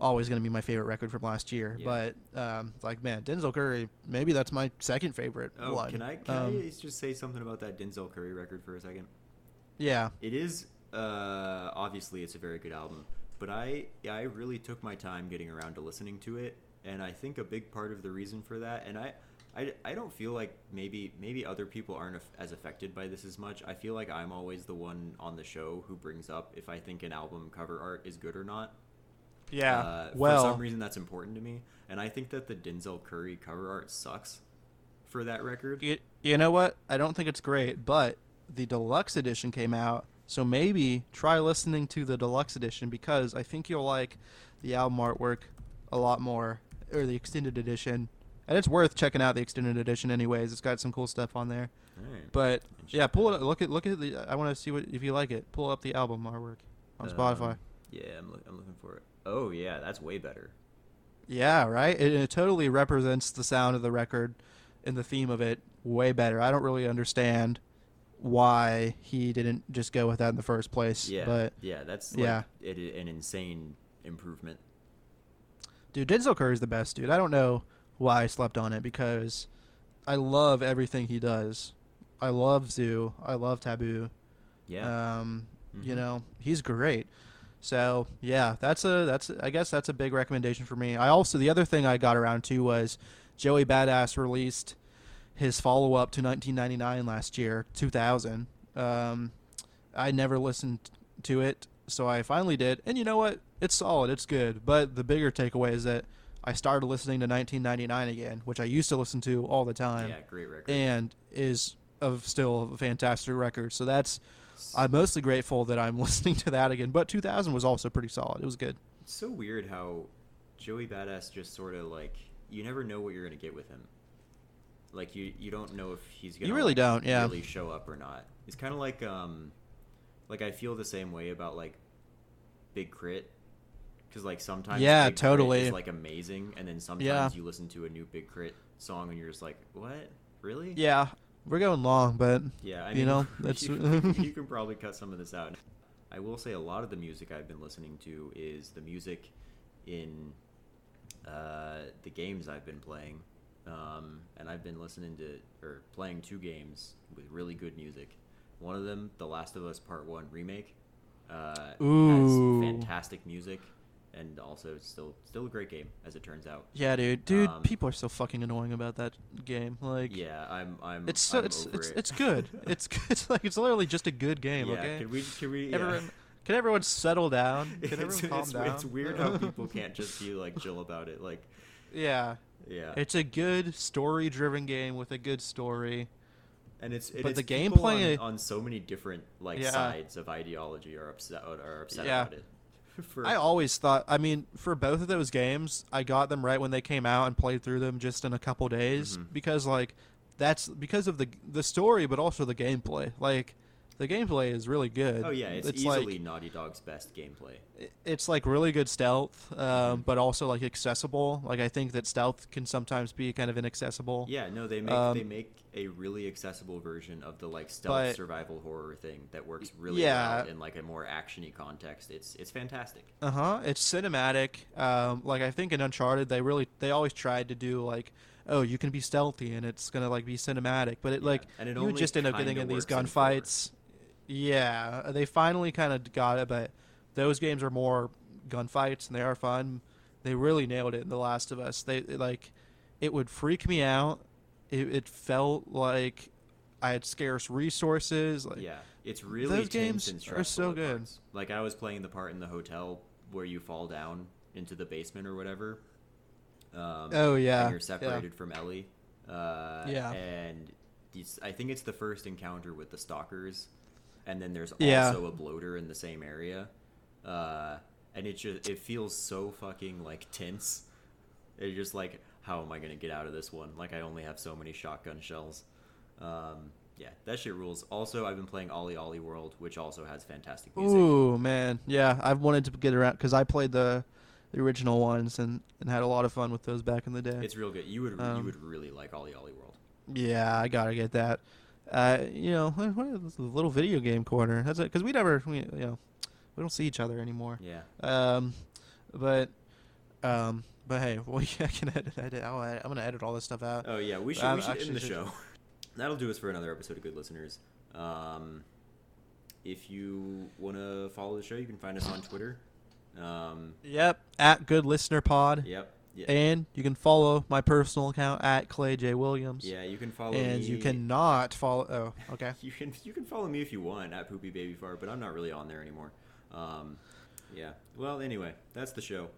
always going to be my favorite record from last year.
Yeah.
But um, like man, Denzel Curry, maybe that's my second favorite
Oh,
one.
can I can
Um,
I just say something about that Denzel Curry record for a second?
Yeah,
It is uh, obviously it's a very good album, but I I really took my time getting around to listening to it, and I think a big part of the reason for that, and I. I, I don't feel like maybe maybe other people aren't as affected by this as much. I feel like I'm always the one on the show who brings up if I think an album cover art is good or not.
yeah.
Uh,
well,
for some reason that's important to me, and I think that the Denzel Curry cover art sucks for that record.
You, you know what? I don't think it's great, but the deluxe edition came out, so maybe try listening to the deluxe edition because I think you'll like the album artwork a lot more, or the extended edition. And it's worth checking out the extended edition, anyways. It's got some cool stuff on there. But yeah, pull it. Look at look at the. I want to see what if you like it. Pull up the album artwork on Spotify.
Um, yeah, I'm, look, I'm looking for it. Oh yeah, that's way better.
Yeah, right. It, it totally represents the sound of the record and the theme of it way better. I don't really understand why he didn't just go with that in the first place.
Yeah,
But
yeah, that's like,
yeah.
it, an insane improvement.
dude, Denzel Curry's the best dude. I don't know why I slept on it because I love everything he does. I love ZUU. I love TA13OO.
Yeah,
Um, you
Mhm.
know, he's great. So yeah, that's a that's I guess that's a big recommendation for me. I also the other thing I got around to was Joey Badass released his follow up to 1999 last year, 2000. Um, I never listened to it, so I finally did, and you know what? It's solid. It's good. But the bigger takeaway is that I started listening to 1999 again, which I used to listen to all the time,
yeah, great record.
and is of still a fantastic record. So that's I'm mostly grateful that I'm listening to that again. But 2000 was also pretty solid. It was good.
It's so weird how Joey Badass just sort of like you never know what you're gonna get with him. Like you, you don't know if he's gonna.
You really
like,
don't, yeah.
Really show up or not. It's kind of like um, like I feel the same way about like Big K.R.I.T., because like sometimes
Yeah,
Big
totally.
is like amazing, and then sometimes
Yeah.
you listen to a new Big K.R.I.T. song and you're just like, what, really?
Yeah, we're going long, but
Yeah, I
You know, that's-
you, you- you can probably cut some of this out. I will say a lot of the music I've been listening to is the music in uh, the games I've been playing, um, and I've been listening to or playing two games with really good music. One of them, The Last of Us Part One remake, uh,
Ooh.
has fantastic music, and also it's still still a great game as it turns out.
yeah, dude, dude,
Um,
people are so fucking annoying about that game. Like,
Yeah, I'm I'm
it's so
I'm
it's it's
it.
it's good. It's. It's like it's literally just a good game.
yeah,
okay.
can we can we yeah.
Everyone, can everyone settle down? Can
it's,
everyone calm
it's,
down?
it's weird how people can't just be like chill about it. Like,
yeah,
yeah,
it's a good story-driven game with a good story.
and it's it,
but the gameplay-
on, on so many different like
Yeah.
sides of ideology are upset are upset
Yeah.
about it. For,
I always thought. I mean, for both of those games, I got them right when they came out and played through them just in a couple days
Mhm.
because like that's because of the the story, but also the gameplay. Like the gameplay is really good.
oh yeah, it's,
like
easily Naughty Dog's best gameplay.
it's like really good stealth, um, but also like accessible. Like I think that stealth can sometimes be kind of inaccessible.
Yeah, no, they make
Um,
they make a really accessible version of the like stealth
But-
survival horror thing that works really
Yeah.
well in like a more actiony context. It's it's fantastic.
Uh huh. It's cinematic. Um, like I think in Uncharted, they really they always tried to do like, oh, you can be stealthy and it's gonna like be cinematic, but it
Yeah,
like
and it
you would just end up getting in these
works in four.
gunfights. Yeah, they finally kind of got it, but those games are more gunfights and they are fun. They really nailed it in The Last of Us. They like, it would freak me out. It, it felt like I had scarce resources. Like,
yeah, it's really
those games are so good.
parts. Like I was playing the part in the hotel where you fall down into the basement or whatever. Um,
Oh, yeah,
and you're
yeah.
separated from Ellie. Uh,
Yeah.
and these, I think it's the first encounter with the stalkers, and then there's
Yeah.
also a bloater in the same area. Uh, and it just it feels so fucking like tense. It's just like, how am I gonna get out of this one? Like I only have so many shotgun shells. Um, yeah, that shit rules. Also, I've been playing OlliOlli World, which also has fantastic music.
Ooh man, yeah, I've wanted to get around because I played the the original ones and, and had a lot of fun with those back in the day.
It's real good. You would you
Um,
would really like OlliOlli World.
yeah, I gotta get that. Uh, you know, what what is the little video game corner? That's it, because we never, we, you know, we don't see each other anymore.
Yeah.
Um, but, um, but hey, well, yeah, I can edit. edit I'll, I'm gonna edit all this stuff out.
Oh yeah, we should
Um,
we should end the
should-
show. That'll do us for another episode of Good Listeners. Um, if you want to follow the show, you can find us on Twitter. Um,
Yep, at Good Listener Pod,
yep. Yeah.
and you can follow my personal account at Clay J Williams.
yeah, you can follow
and
me.
you cannot follow. Oh, okay.
You can you can follow me if you want at Poopy Baby Fart, but I'm not really on there anymore. Um, yeah. Well, anyway, that's the show.